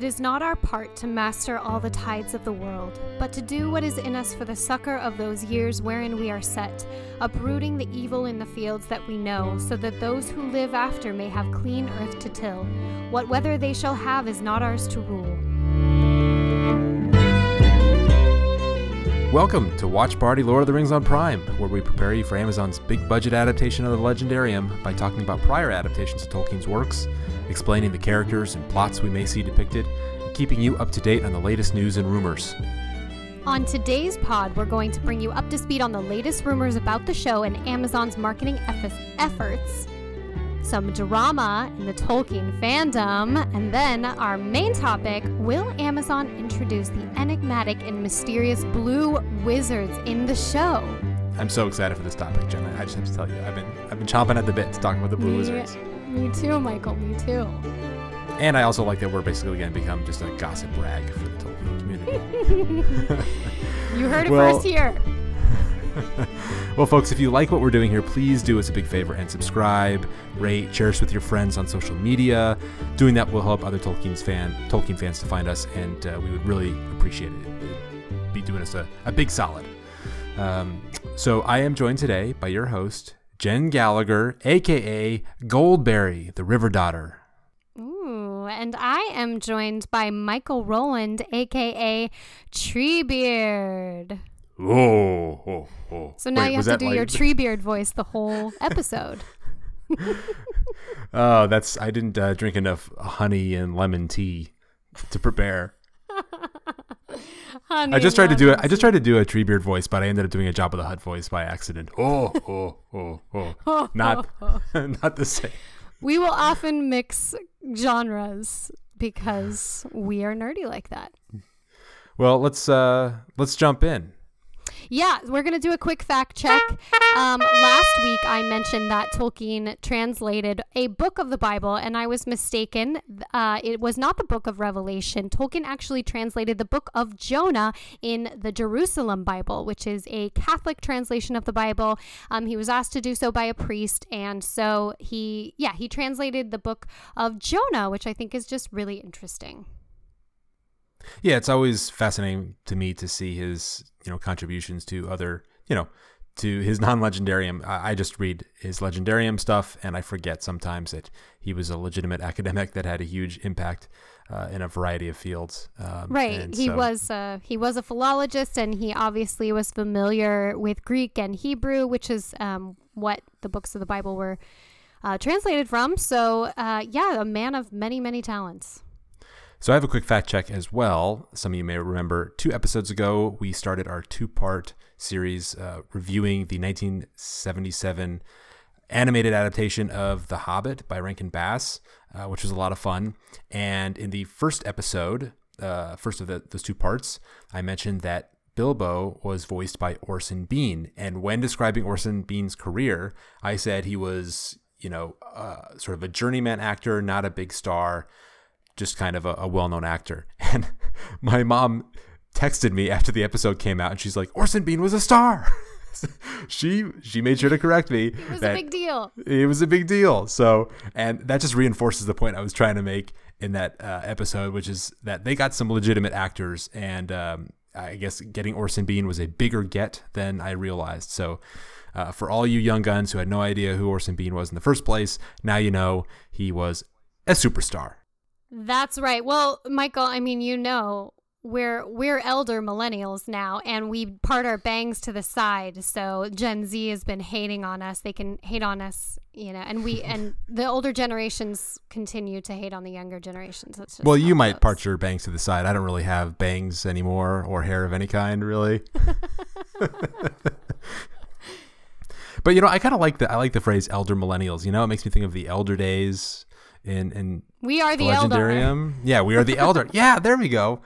It is not our part to master all the tides of the world, but to do what is in us for the succor of those years wherein we are set, uprooting the evil in the fields that we know, so that those who live after may have clean earth to till. What weather they shall have is not ours to rule. Welcome to Watch Party Lord of the Rings on Prime, where we prepare you for Amazon's big budget adaptation of the Legendarium by talking about prior adaptations of Tolkien's works, explaining the characters and plots we may see depicted, and keeping you up to date on the latest news and rumors. On today's pod, we're going to bring you up to speed on the latest rumors about the show and Amazon's marketing eff- efforts, some drama in the Tolkien fandom, and then our main topic will Amazon introduce the enigmatic and mysterious blue wizards in the show? I'm so excited for this topic, Jenna. I just have to tell you, I've been I've been chomping at the bit to talk about the Blue Me- Wizards, Me too, Michael, me too. and I also like that we're basically going to become just a gossip rag for the Tolkien community. You heard it Well- first here. well, folks, if you like what we're doing here, please do us a big favor and subscribe, rate, share us with your friends on social media. Doing that will help other Tolkien's fan Tolkien fans to find us, and uh, we would really appreciate it. It'd be doing us a, a big solid. Um, so I am joined today by your host, Jen Gallagher, aka Goldberry, the River Daughter. Ooh, and I am joined by Michael Rowland, aka Treebeard. Oh, oh, oh. So now Wait, you have to do like- your Treebeard voice the whole episode. Oh, that's I didn't uh, drink enough honey and lemon tea to prepare. Honey I just tried to do it. I just tried to do a Treebeard voice, but I ended up doing a Jabba the Hutt voice by accident. Oh, oh, oh, oh. Not, not the same. We will often mix genres because we are nerdy like that. Well, let's uh let's jump in. Yeah, we're going to do a quick fact check. Um, last week, I mentioned that Tolkien translated a book of the Bible, and I was mistaken. Uh, it was not the book of Revelation. Tolkien actually translated the book of Jonah in the Jerusalem Bible, which is a Catholic translation of the Bible. Um, he was asked to do so by a priest, and so he, yeah, he translated the book of Jonah, which I think is just really interesting. Yeah, it's always fascinating to me to see his you know contributions to other you know to his non-legendarium. I, I just read his legendarium stuff, and I forget sometimes that he was a legitimate academic that had a huge impact uh, in a variety of fields. Um, Right. He so- was a, he was a philologist, and he obviously was familiar with Greek and Hebrew, which is um, what the books of the Bible were uh, translated from. So, uh, yeah, a man of many, many talents. So I have a quick fact check as well. Some of you may remember two episodes ago, we started our two part series uh, reviewing the 1977 animated adaptation of The Hobbit by Rankin Bass, uh, which was a lot of fun. And in the first episode, uh, first of the, those two parts, I mentioned that Bilbo was voiced by Orson Bean. And when describing Orson Bean's career, I said he was, you know, uh, sort of a journeyman actor, not a big star just kind of a, a well-known actor. And my mom texted me after the episode came out, and she's like, "Orson Bean was a star." she she made sure to correct me. It was a big deal. It was a big deal. So, and that just reinforces the point I was trying to make in that uh, episode, which is that they got some legitimate actors, and um, I guess getting Orson Bean was a bigger get than I realized. So. Uh, for all you young guns who had no idea who Orson Bean was in the first place, now you know he was a superstar. That's right. Well, Michael, I mean, you know, we're we're elder millennials now, and we part our bangs to the side. So Gen Z has been hating on us. They can hate on us, you know, and we and the older generations continue to hate on the younger generations. Well, you might goes. part your bangs to the side. I don't really have bangs anymore or hair of any kind, really. but you know, I kind of like the I like the phrase elder millennials. You know, it makes me think of the elder days in in We are the, the, elder. Yeah, we are the elder. yeah, there we go.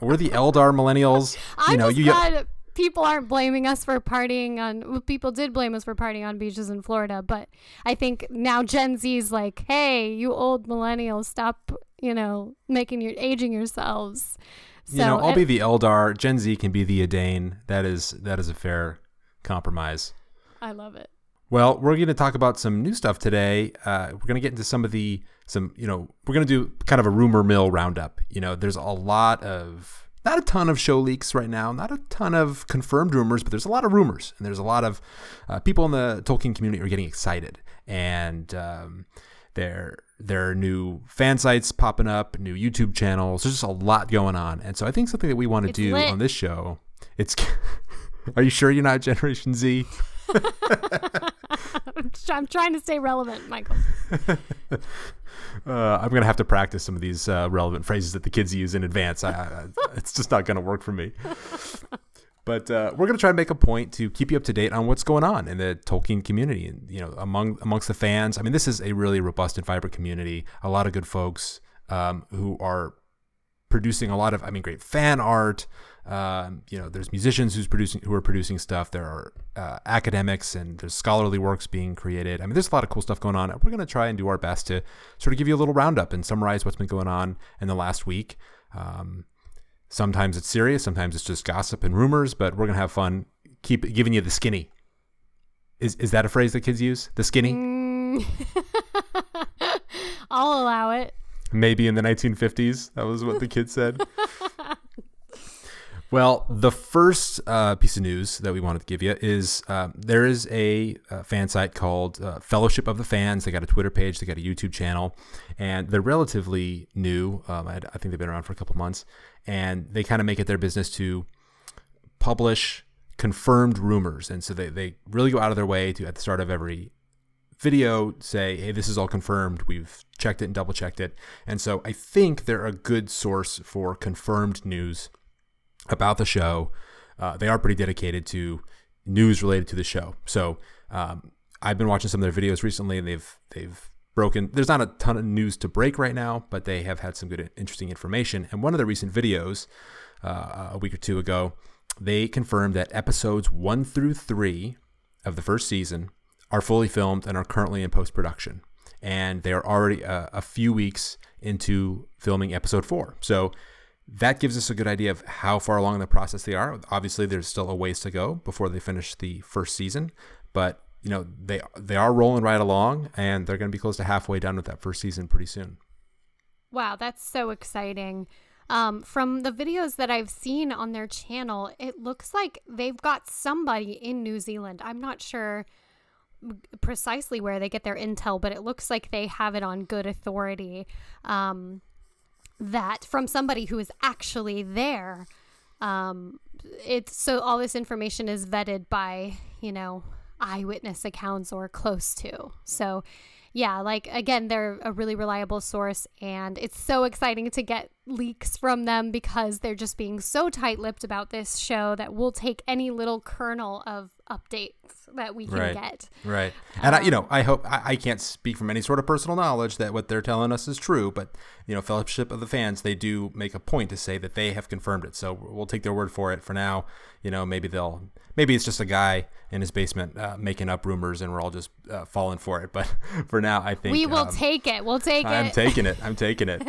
We're the Eldar millennials. I'm you know, you glad people aren't blaming us for partying on. Well, people did blame us for partying on beaches in Florida, but I think now Gen Z's like, "Hey, you old millennials, stop, you know, making your aging yourselves." So, you know, I'll and- be the Eldar. Gen Z can be the Edain. That is that is a fair compromise. I love it. Well, we're going to talk about some new stuff today. Uh, we're going to get into some of the some you know we're going to do kind of a rumor mill roundup. You know, there's a lot of not a ton of show leaks right now, not a ton of confirmed rumors, but there's a lot of rumors, and there's a lot of uh, people in the Tolkien community are getting excited, and um, there there are new fan sites popping up, new YouTube channels. There's just a lot going on, and so I think something that we want to It's do lit. on this show. It's. are you sure you're not Generation Z? I'm trying to stay relevant, Michael. Uh, I'm gonna have to practice some of these uh, relevant phrases that the kids use in advance. I, I, it's just not gonna work for me. But uh, we're gonna try to make a point to keep you up to date on what's going on in the Tolkien community, and you know, among amongst the fans. I mean, this is a really robust and vibrant community. A lot of good folks um, who are producing a lot of, I mean, great fan art. Um, you know, there's musicians who's producing who are producing stuff. There are uh, academics and there's scholarly works being created. I mean, there's a lot of cool stuff going on. We're going to try and do our best to sort of give you a little roundup and summarize what's been going on in the last week. Um, sometimes it's serious, sometimes it's just gossip and rumors, but we're going to have fun. Keep giving you the skinny. Is is that a phrase that kids use? The skinny? Mm. I'll allow it. Maybe in the 1950s. That was what the kids said. well, the first uh, piece of news that we wanted to give you is uh, there is a, uh fan site called uh, Fellowship of the Fans. They got a Twitter page, they got a YouTube channel, and they're relatively new. Um, I, I think they've been around for a couple months, and they kind of make it their business to publish confirmed rumors. And so they, they really go out of their way to, at the start of every video say, hey, this is all confirmed. We've checked it and double checked it. And so I think they're a good source for confirmed news about the show. Uh, they are pretty dedicated to news related to the show. So um, I've been watching some of their videos recently, and they've they've broken. There's not a ton of news to break right now, but they have had some good, interesting information. And one of the recent videos, uh, a week or two ago, they confirmed that episodes one through three of the first season are fully filmed and are currently in post production. And they are already a, a few weeks into filming episode four. So that gives us a good idea of how far along in the process they are. Obviously, there's still a ways to go before they finish the first season, but you know they they are rolling right along, and they're going to be close to halfway done with that first season pretty soon. Wow, that's so exciting. Um, from the videos that I've seen on their channel, it looks like they've got somebody in New Zealand. I'm not sure precisely where they get their intel, but it looks like they have it on good authority. Um, that from somebody who is actually there. Um, it's so all this information is vetted by you know eyewitness accounts or close to. So yeah, like again, they're a really reliable source, and it's so exciting to get leaks from them because they're just being so tight lipped about this show that we'll take any little kernel of updates that we can Right. get. Right. And I, you know, I hope I, I can't speak from any sort of personal knowledge that what they're telling us is true, but you know, Fellowship of the Fans, they do make a point to say that they have confirmed it. So we'll take their word for it for now. You know, maybe they'll, maybe it's just a guy in his basement uh, making up rumors, and we're all just uh, falling for it. But for now, I think we will um, take it. We'll take it. I'm taking it. I'm taking it.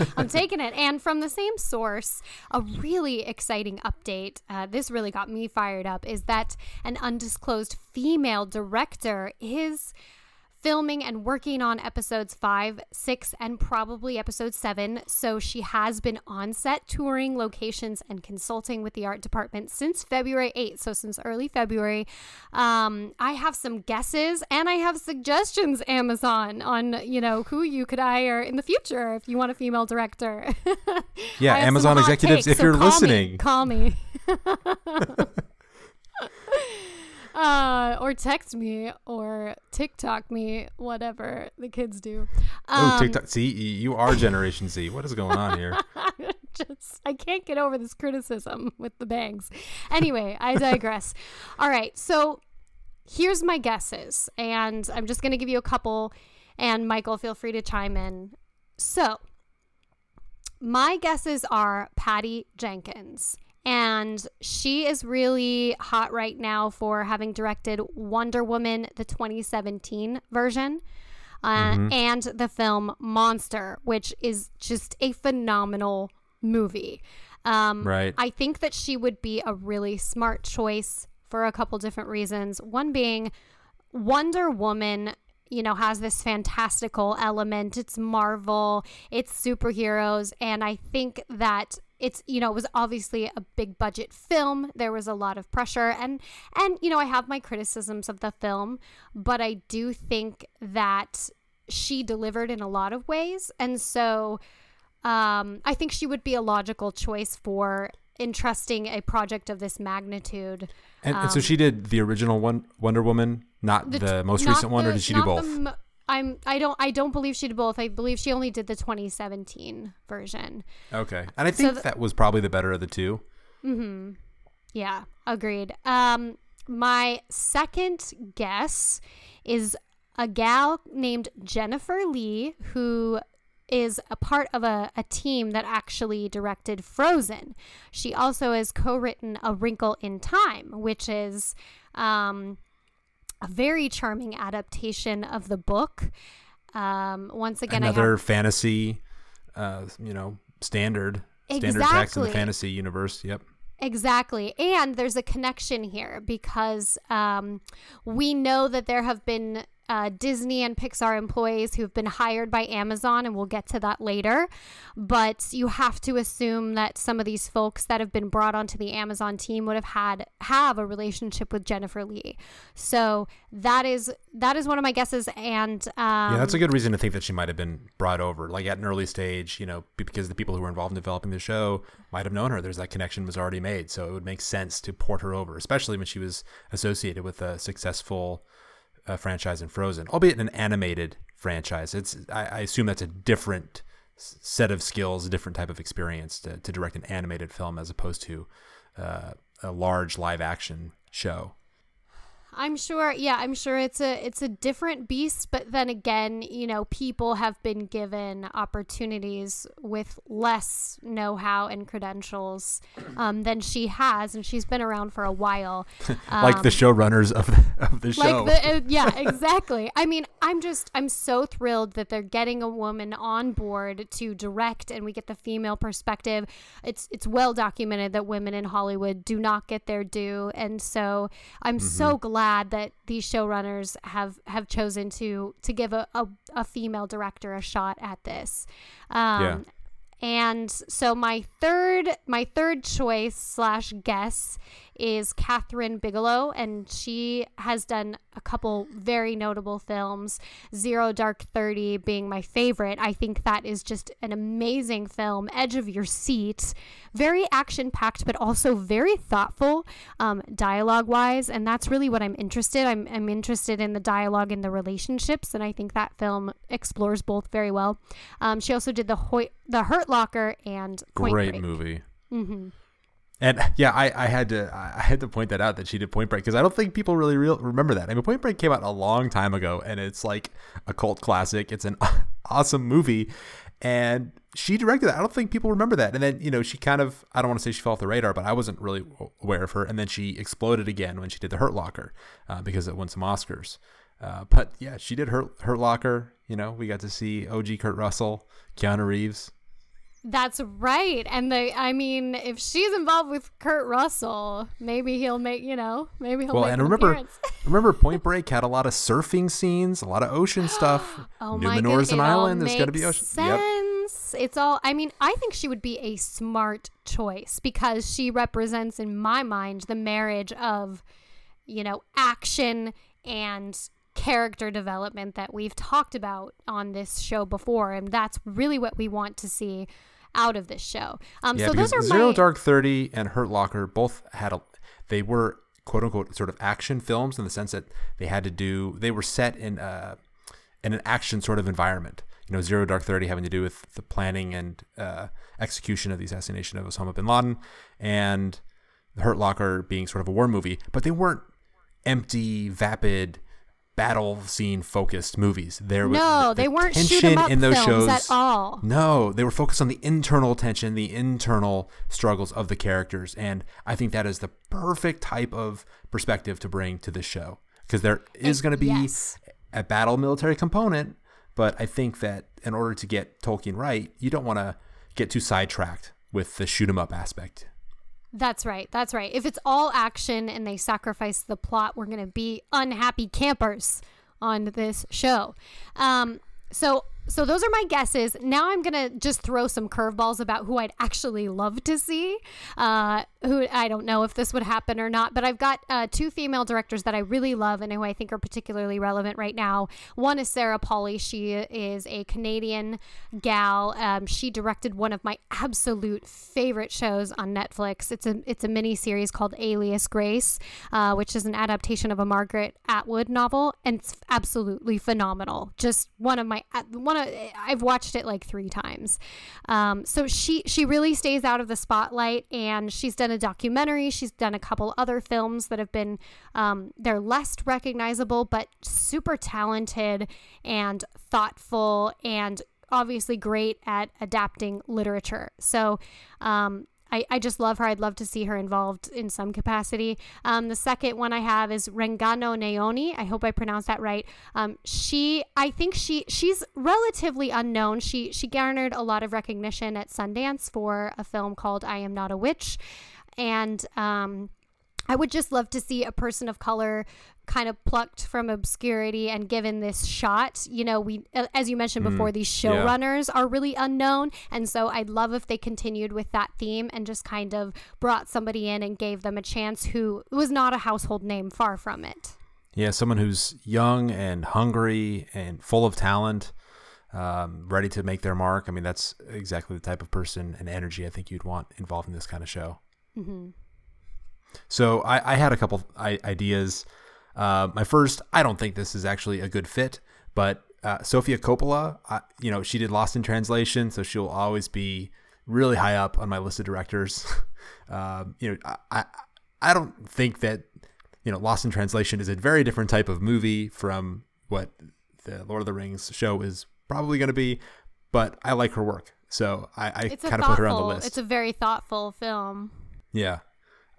I'm taking it. And from the same source, a really exciting update. Uh, this really got me fired up. Is that an undisclosed female director is filming and working on episodes five, six, and probably episode seven. So she has been on set touring locations and consulting with the art department since February 8th. So since early February. Um, I have some guesses and I have suggestions, Amazon, on, you know, who you could hire in the future if you want a female director. Yeah, I have some Amazon executives, takes, if so you're call me, listening, call me. uh, or text me or TikTok me, whatever the kids do. oh Um, TikTok. See, you are Generation Z. What is going on here? just I can't get over this criticism with the bangs. Anyway, I digress. All right, so here's my guesses, and I'm just gonna give you a couple, and Michael, feel free to chime in. So my guesses are Patty Jenkins. And she is really hot right now for having directed Wonder Woman, the 2017 version, uh, Mhm. and the film Monster, which is just a phenomenal movie. Um, Right. I think that she would be a really smart choice for a couple different reasons. One being, Wonder Woman you know, has this fantastical element. It's Marvel, it's superheroes, and I think that it's you know it was obviously a big budget film there was a lot of pressure and and you know i have my criticisms of the film but i do think that she delivered in a lot of ways and so um, i think she would be a logical choice for entrusting a project of this magnitude and, um, and so she did the original one wonder woman not the, the most recent one, or did she do both? I'm I don't I don't believe she did both. I believe she only did the 2017 version. Okay, and I think so th- that was probably the better of the two. Hmm. Yeah, agreed. Um, my second guess is a gal named Jennifer Lee who is a part of a, a team that actually directed Frozen. She also has co written A Wrinkle in Time, which is um, a very charming adaptation of the book. Um, once again, another have, fantasy, uh, you know, standard standard text in the fantasy universe. Yep. Exactly. And there's a connection here because um, we know that there have been uh, Disney and Pixar employees who've been hired by Amazon, and we'll get to that later. But you have to assume that some of these folks that have been brought onto the Amazon team would have had have a relationship with Jennifer Lee. So that is that is one of my guesses. And um, yeah, that's a good reason to think that she might have been brought over, like at an early stage, you know, because the people who were involved in developing the show might have known her. There's that connection was already made, so it would make sense to port her over, especially when she was associated with a successful uh, franchise in Frozen, albeit an animated franchise. It's I, I, assume that's a different set of skills, a different type of experience to, to direct an animated film as opposed to uh, a large live action show. I'm sure yeah, I'm sure it's a it's a different beast, but then again, you know, people have been given opportunities with less know-how and credentials um, than she has, and she's been around for a while. Um, like the showrunners of the, of the show. Like the, uh, yeah, exactly. I mean, I'm just I'm so thrilled that they're getting a woman on board to direct, and we get the female perspective. It's it's well documented that women in Hollywood do not get their due, and so I'm mm-hmm. so glad glad that these showrunners have have chosen to to give a, a, a female director a shot at this. Um, yeah. And so my third my third choice slash guess is Kathryn Bigelow, and she has done a couple very notable films. Zero Dark Thirty being my favorite. I think that is just an amazing film, edge of your seat, very action packed, but also very thoughtful, um, dialogue wise, and that's really what I'm interested. I'm I'm interested in the dialogue and the relationships, and I think that film explores both very well. Um, she also did the Ho- the Hurt Locker and Point Great Break. movie. Mm-hmm. And yeah, I, I had to I had to point that out that she did Point Break because I don't think people really real, remember that. I mean, Point Break came out a long time ago, and it's like a cult classic. It's an awesome movie, and she directed that. I don't think people remember that. And then you know she kind of I don't want to say she fell off the radar, but I wasn't really aware of her. And then she exploded again when she did the Hurt Locker uh, because it won some Oscars. Uh, but yeah, she did Hurt Hurt Locker. You know, we got to see OG Kurt Russell, Keanu Reeves. That's right. And the I mean, if she's involved with Kurt Russell, maybe he'll make, you know, maybe he'll well, make and remember remember Point Break had a lot of surfing scenes, a lot of ocean stuff. oh Numenor's an island, there's to be ocean. Sense. Yep. It's all I mean, I think she would be a smart choice because she represents in my mind the marriage of you know, action and character development that we've talked about on this show before and that's really what we want to see out of this show. Um, yeah, so those are Zero my... Dark Thirty and Hurt Locker both had a they were quote unquote sort of action films in the sense that they had to do they were set in a in an action sort of environment. You know, Zero Dark Thirty having to do with the planning and uh, execution of the assassination of Osama bin Laden, and The Hurt Locker being sort of a war movie, but they weren't empty, vapid battle scene focused movies. There was no, the, they weren't tension in those shows at all. No, they were focused on the internal tension, the internal struggles of the characters, and I think that is the perfect type of perspective to bring to this show because there is going to be yes. a battle military component, but I think that in order to get Tolkien right, you don't want to get too sidetracked with the shoot 'em up aspect. That's right. That's right. If it's all action and they sacrifice the plot, we're going to be unhappy campers on this show. Um, so so those are my guesses. Now I'm gonna just throw some curveballs about who I'd actually love to see. Uh, who I don't know if this would happen or not, but I've got uh, two female directors that I really love and who I think are particularly relevant right now. One is Sarah Polley. She is a Canadian gal. Um, she directed one of my absolute favorite shows on Netflix. It's a it's a mini series called Alias Grace, uh, which is an adaptation of a Margaret Atwood novel, and it's absolutely phenomenal. Just one of my one of I've watched it like three times. Um, so she she really stays out of the spotlight, and she's done a documentary. She's done a couple other films that have been um, they're less recognizable, but super talented and thoughtful, and obviously great at adapting literature. So um, I, I just love her. I'd love to see her involved in some capacity. Um, the second one I have is Rungano Nyoni. I hope I pronounced that right. Um, she, I think she she's relatively unknown. She she garnered a lot of recognition at Sundance for a film called I Am Not a Witch, and um, I would just love to see a person of color kind of plucked from obscurity and given this shot. You know, we, as you mentioned before, these showrunners yeah. are really unknown. And so I'd love if they continued with that theme and just kind of brought somebody in and gave them a chance who was not a household name, far from it. Yeah, someone who's young and hungry and full of talent. Um, ready to make their mark. I mean, that's exactly the type of person and energy I think you'd want involved in this kind of show. Mm-hmm. So I, I, had a couple ideas. Uh, my first, I don't think this is actually a good fit, but uh, Sofia Coppola, I, you know, she did Lost in Translation, so she'll always be really high up on my list of directors. um, you know, I, I don't think that you know Lost in Translation is a very different type of movie from what the Lord of the Rings show is probably going to be, but I like her work, so I, I kind of put her on the list. It's a very thoughtful film. Yeah.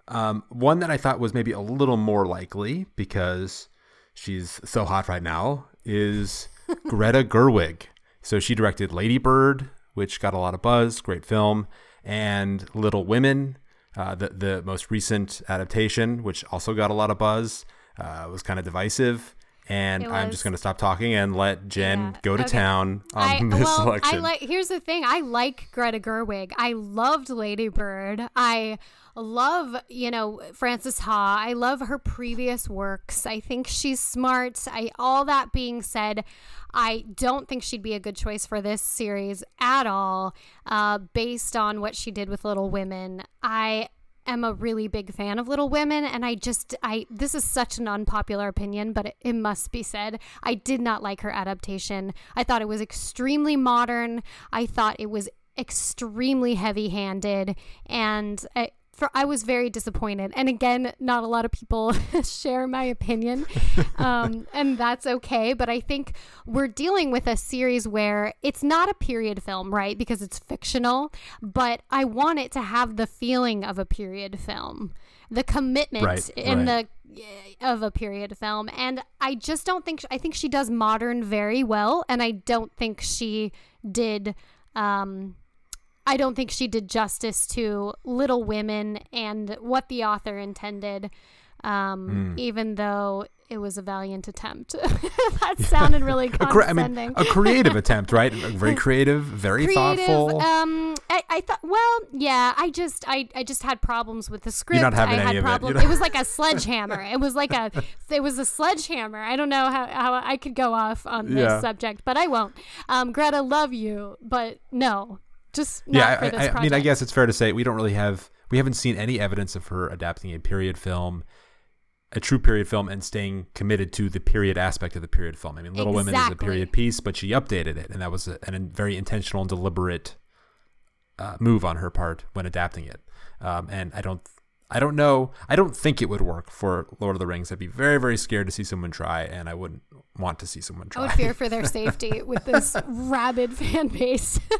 Um, one that I thought was maybe a little more likely because she's so hot right now is Greta Gerwig. So she directed Lady Bird, which got a lot of buzz, great film, and Little Women, uh, the the most recent adaptation, which also got a lot of buzz, uh, was kind of divisive. And I'm just going to stop talking and let Jen yeah. go to okay. town on I, this well, selection. I like. Here's the thing: I like Greta Gerwig. I loved Lady Bird. I love, you know, Frances Ha. I love her previous works. I think she's smart. I all that being said, I don't think she'd be a good choice for this series at all, uh, based on what she did with Little Women. I am a really big fan of Little Women and I just I this is such an unpopular opinion but it, it, must be said I did not like her adaptation. I thought it was extremely modern. I thought it was extremely heavy-handed and for I was very disappointed. And again, not a lot of people share my opinion, um, and that's okay. But I think we're dealing with a series where it's not a period film, right? Because it's fictional, but I want it to have the feeling of a period film, the commitment right, in right. the of a period film, and I just don't think I think she does modern very well, and I don't think she did. Um, I don't think she did justice to Little Women and what the author intended, um, mm. even though it was a valiant attempt. that sounded really condescending. I mean, a creative attempt, right? Very creative, very creative, thoughtful. Um, I, I, thought, well, yeah. I just, I, I just had problems with the script. You're not having I had problems. It, it was like a sledgehammer. it was like a, it was a sledgehammer. I don't know how, how I could go off on this yeah. subject, but I won't. Um, Greta, love you, but no, just yeah. I, I, I mean, I guess it's fair to say we don't really have we haven't seen any evidence of her adapting a period film a true period film and staying committed to the period aspect of the period film. I mean, Little exactly. Women is a period piece, but she updated it, and that was a, a very intentional and deliberate uh, move on her part when adapting it. Um, and I don't, I don't know, I don't think it would work for Lord of the Rings. I'd be very, very scared to see someone try, and I wouldn't want to see someone try. I would fear for their safety with this rabid fan base.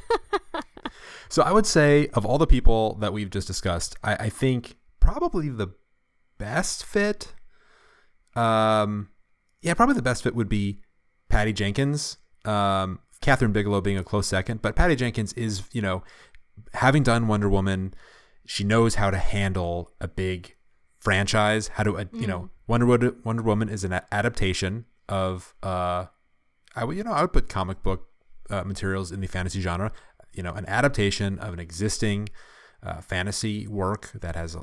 So I would say of all the people that we've just discussed, I, I think probably the best fit. Um, yeah, probably the best fit would be Patty Jenkins. Um, Kathryn Bigelow being a close second, but Patty Jenkins is, you know, having done Wonder Woman, she knows how to handle a big franchise. How to uh, you know Wonder Woman, Wonder Woman is an adaptation of uh, I would you know I would put comic book uh, materials in the fantasy genre. You know, an adaptation of an existing uh, fantasy work that has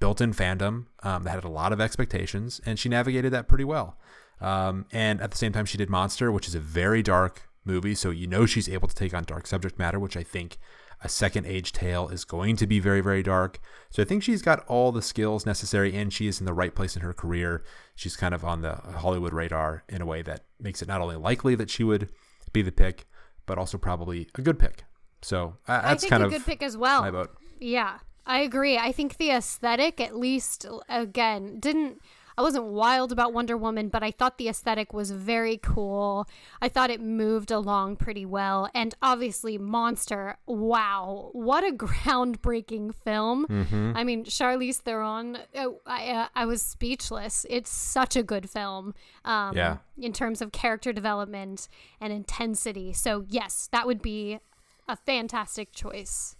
built-in fandom um, that had a lot of expectations, and she navigated that pretty well. Um, and at the same time, she did Monster, which is a very dark movie, so you know she's able to take on dark subject matter, which I think a second age tale is going to be very very dark. So i think she's got all the skills necessary and she is in the right place in her career. She's kind of on the hollywood radar in a way that makes it not only likely that she would be the pick but also probably a good pick so uh, I that's think kind a of good pick as well. my vote Yeah, I agree. I think the aesthetic, at least, again, didn't. I wasn't wild about Wonder Woman, but I thought the aesthetic was very cool. I thought it moved along pretty well. And obviously, Monster, wow, what a groundbreaking film. Mm-hmm. I mean, Charlize Theron, uh, I, uh, I was speechless. It's such a good film um, Yeah. in terms of character development and intensity. So, yes, that would be a fantastic choice.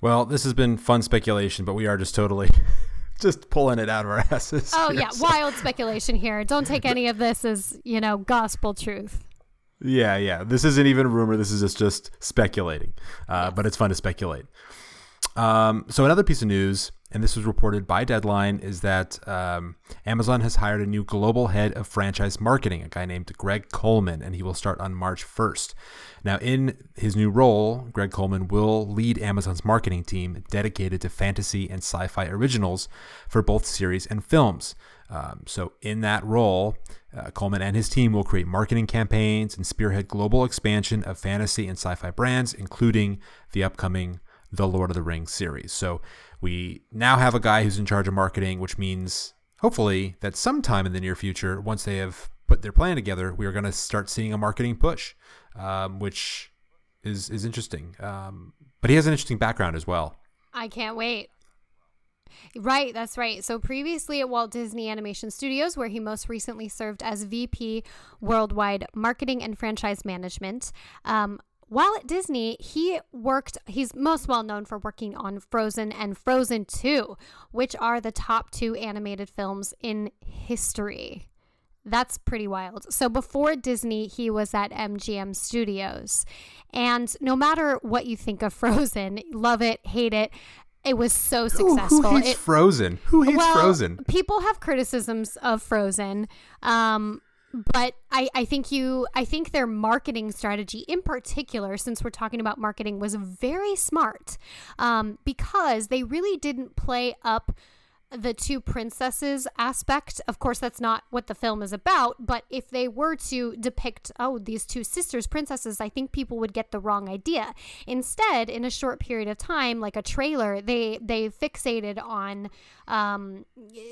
well this has been fun speculation but we are just totally just pulling it out of our asses Oh here, yeah, so- wild speculation here. Don't take any of this as you know gospel truth. Yeah, yeah. This isn't even a rumor. This is just, just speculating. Uh, But it's fun to speculate. Um, so another piece of news, and this was reported by Deadline, is that um, Amazon has hired a new global head of franchise marketing, a guy named Greg Coleman, and he will start on March 1st. Now, in his new role, Greg Coleman will lead Amazon's marketing team dedicated to fantasy and sci-fi originals for both series and films. Um, so, in that role, uh, Coleman and his team will create marketing campaigns and spearhead global expansion of fantasy and sci fi brands, including the upcoming The Lord of the Rings series. So, we now have a guy who's in charge of marketing, which means hopefully that sometime in the near future, once they have put their plan together, we are going to start seeing a marketing push, um, which is, is interesting. Um, but he has an interesting background as well. I can't wait. Right, that's right. So previously at Walt Disney Animation Studios, where he most recently served as VP Worldwide Marketing and Franchise Management. Um, while at Disney, he worked, he's most well known for working on Frozen and Frozen 2, which are the top two animated films in history. That's pretty wild. So before Disney, he was at MGM Studios. And no matter what you think of Frozen, love it, hate it, it was so Who, successful. who hates It- Frozen? Who hates well, Frozen? People have criticisms of Frozen. Um, but I, I think you I think their marketing strategy in particular, since we're talking about marketing, was very smart. Um, because they really didn't play up the two princesses aspect. Of course, that's not what the film is about, but if they were to depict, oh, these two sisters, princesses, I think people would get the wrong idea. Instead, in a short period of time, like a trailer, they they fixated on um,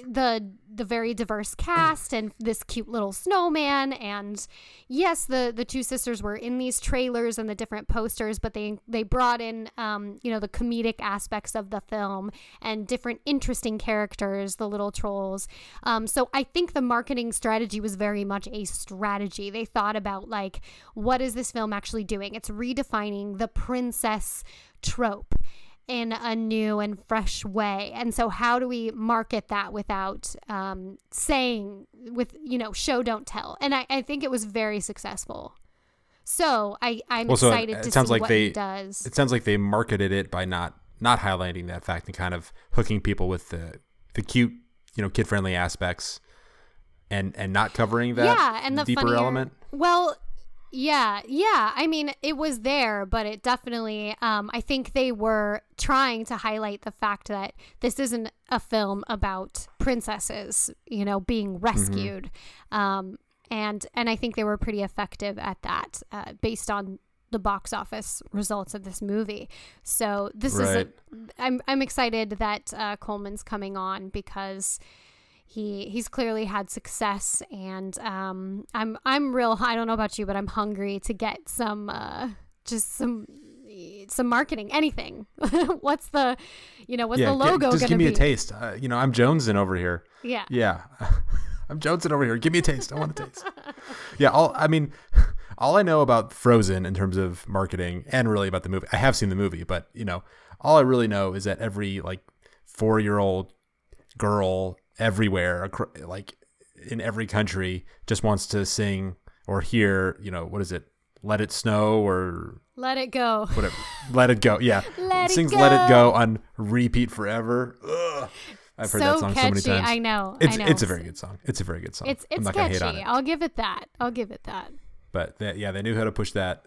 the the very diverse cast and this cute little snowman. And yes, the the two sisters were in these trailers and the different posters, but they they brought in um, you know the comedic aspects of the film and different interesting characters, the little trolls. Um, so I think the marketing strategy was very much a strategy. They thought about like what is this film actually doing? It's redefining the princess trope in a new and fresh way. And so, how do we market that without um, saying, with, you know, show, don't tell? And I, I think it was very successful. So, I, I'm Well, so excited it to sounds see like what they- he does. It sounds like they marketed it by not not highlighting that fact and kind of hooking people with the the cute, you know, kid friendly aspects, and and not covering that yeah, and the deeper funnier, element. Well, yeah, yeah. I mean, it was there, but it definitely. Um, I think they were trying to highlight the fact that this isn't a film about princesses, you know, being rescued. Um, and and I think they were pretty effective at that, uh, based on the box office results of this movie. So this is. A, Right. I'm I'm excited that uh, Coleman's coming on because he he's clearly had success and um i'm i'm real i don't know about you but i'm hungry to get some uh just some some marketing anything what's the you know what's yeah, the logo g- just give me be a taste. Uh, you know, I'm jonesing over here. yeah Yeah, I'm jonesing over here. Give me a taste. I want a taste. Yeah, I'll. I mean, all I know about Frozen in terms of marketing and really about the movie. I have seen the movie, but you know, all I really know is that every like four year old girl everywhere, like in every country, just wants to sing or hear. You know, what is it? Let it snow or Let it go. whatever. Let it go. Yeah, Let it sings "Let It Go" go. on repeat forever. Ugh. I've heard so that song catchy. so many times. I know. It's I know. it's a very good song. It's a very good song. It's I'm it's not gonna hate on catchy. it. I'll give it that. I'll give it that. But they, yeah, they knew how to push that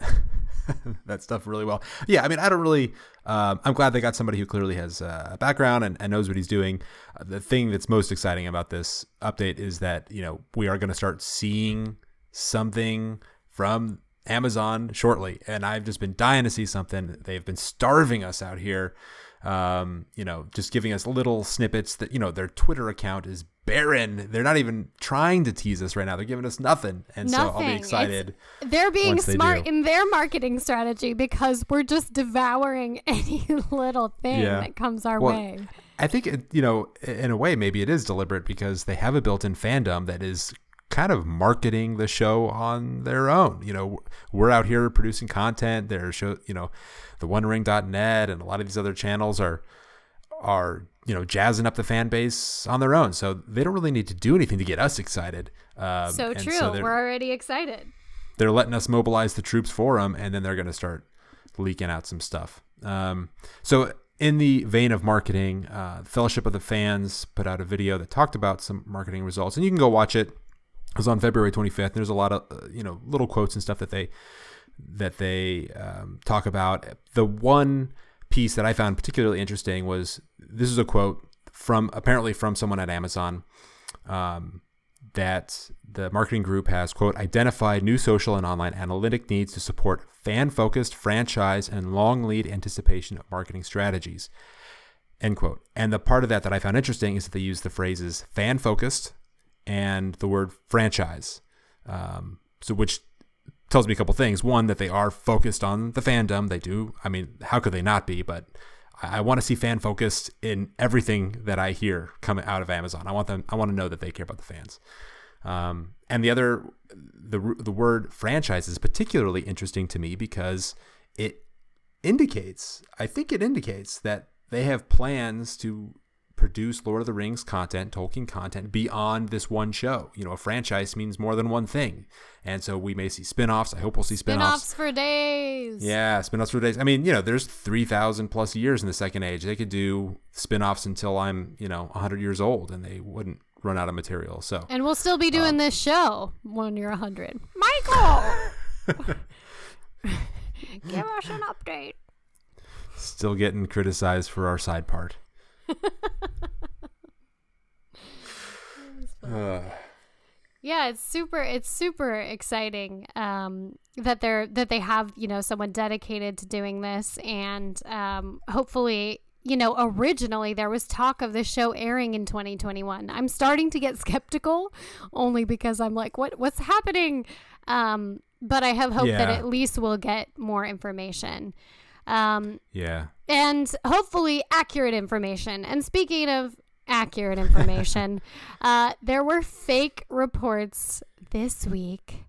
that stuff really well. Yeah, I mean, I don't really. Um, I'm glad they got somebody who clearly has a background and, and knows what he's doing. Uh, the thing that's most exciting about this update is that you know we are going to start seeing something from Amazon shortly, and I've just been dying to see something. They've been starving us out here. Um, you know, just giving us little snippets that you know their Twitter account is barren. They're not even trying to tease us right now. They're giving us nothing, and so I'll Nothing. be It's- excited. They're being they smart do. in their marketing strategy because we're just devouring any little thing Yeah. that comes our Well, way. I think it, you know, in a way, maybe it is deliberate because they have a built-in fandom that is kind of marketing the show on their own. You know, we're out here producing content. Their show, you know, the OneRing.net and a lot of these other channels are are you know jazzing up the fan base on their own. So they don't really need to do anything to get us excited. Um, So true. they're, we're already excited. they're letting us mobilize the troops for them, and then they're going to start leaking out some stuff. Um, so, in the vein of marketing, uh, Fellowship of the Fans put out a video that talked about some marketing results, and you can go watch it. It was on February 25th. There's a lot of uh, you know little quotes and stuff that they that they um, talk about. The one piece that I found particularly interesting was this is a quote from apparently from someone at Amazon um, that the marketing group has quote identified new social and online analytic needs to support fan-focused franchise and long lead anticipation of marketing strategies end quote. And the part of that that i found interesting is that they use the phrases fan-focused and the word franchise um, so which tells me a couple things one that they are focused on the fandom they do i mean how could they not be but I want to see fan focused in everything that I hear coming out of Amazon. I want them. I want to know that they care about the fans. Um, and the other, the the word franchise is particularly interesting to me because it indicates. I think it indicates that they have plans to produce Lord of the Rings content, Tolkien content beyond this one show. You know, a franchise means more than one thing, and so we may see spin-offs. I hope we'll see spin-offs. Spin-offs for days. Yeah, spin-offs for days. I mean, you know, there's 3,000 plus years in the second age. They could do spin-offs until I'm, you know, 100 years old and they wouldn't run out of material. So, And we'll still be Um, doing this show when you're 100. Michael! Give us an update. still getting criticized for our side part. Uh, Yeah, it's super it's super exciting um, that they're that they have, you know, someone dedicated to doing this and um, hopefully you know, originally there was talk of this show airing in 2021. I'm starting to get skeptical only because I'm like, what what's happening? Um, but I have hope that at least we'll get more information. Um, yeah. and hopefully accurate information. And speaking of accurate information, uh, there were fake reports this week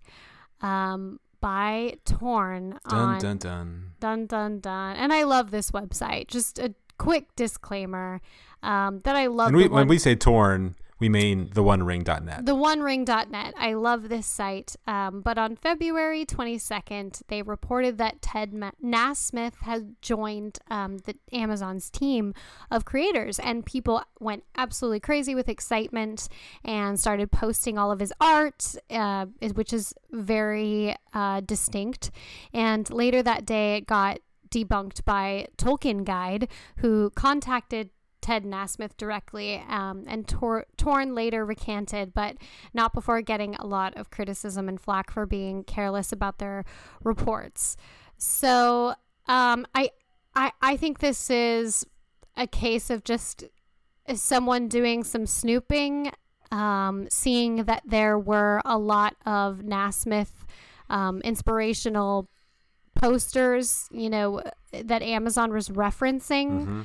um, by Torn Dun on dun dun. dun dun dun. And I love this website. Just a quick disclaimer um, that I love. We, when we say torn, we mean the one the onering.net. I love this site. Um, but on February 22nd, they reported that Ted Ma- Nasmith had joined um, the Amazon's team of creators, and people went absolutely crazy with excitement and started posting all of his art, uh, which is very uh, distinct. And later that day, it got debunked by Tolkien Guide, who contacted Ted Nasmith directly, um, and Tor- Torn later recanted, but not before getting a lot of criticism and flack for being careless about their reports. So um, I, I, I think this is a case of just someone doing some snooping, um, seeing that there were a lot of Nasmith um, inspirational posters, you know, that Amazon was referencing Mhm.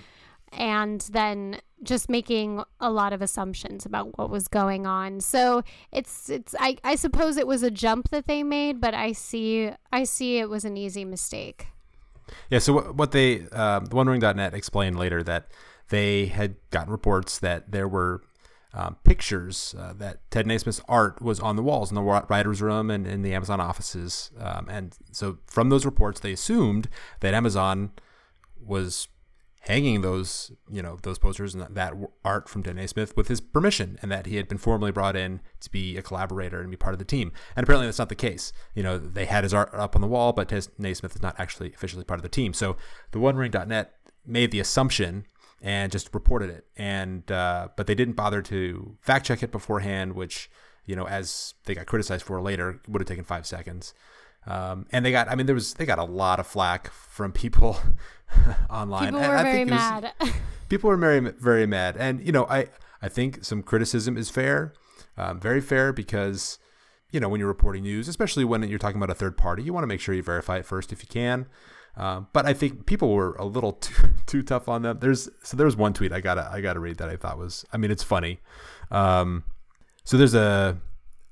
And then just making a lot of assumptions about what was going on. So it's it's I, I suppose it was a jump that they made, but I see I see it was an easy mistake. Yeah. So what, what they uh, OneRing.net explained later that they had gotten reports that there were um, pictures uh, that Ted Nasmith's art was on the walls in the writer's room and in the Amazon offices. Um, and so from those reports, they assumed that Amazon was hanging those, you know, those posters and that art from Ted Nasmith with his permission and that he had been formally brought in to be a collaborator and be part of the team. And apparently that's not the case. You know, they had his art up on the wall, but Ted Nasmith is not actually officially part of the team. So the one OneRing.net made the assumption and just reported it. And uh, but they didn't bother to fact check it beforehand, which you know, as they got criticized for later, would have taken five seconds. Um, and they got, I mean, there was they got a lot of flack from people online. People were I, very mad. people were very very mad, and you know, I I think some criticism is fair, um, very fair because you know when you're reporting news, especially when you're talking about a third party, you want to make sure you verify it first if you can. Um, but I think people were a little too, too tough on them. There's so there was one tweet I gotta I gotta read that I thought was I mean it's funny. Um, so there's a,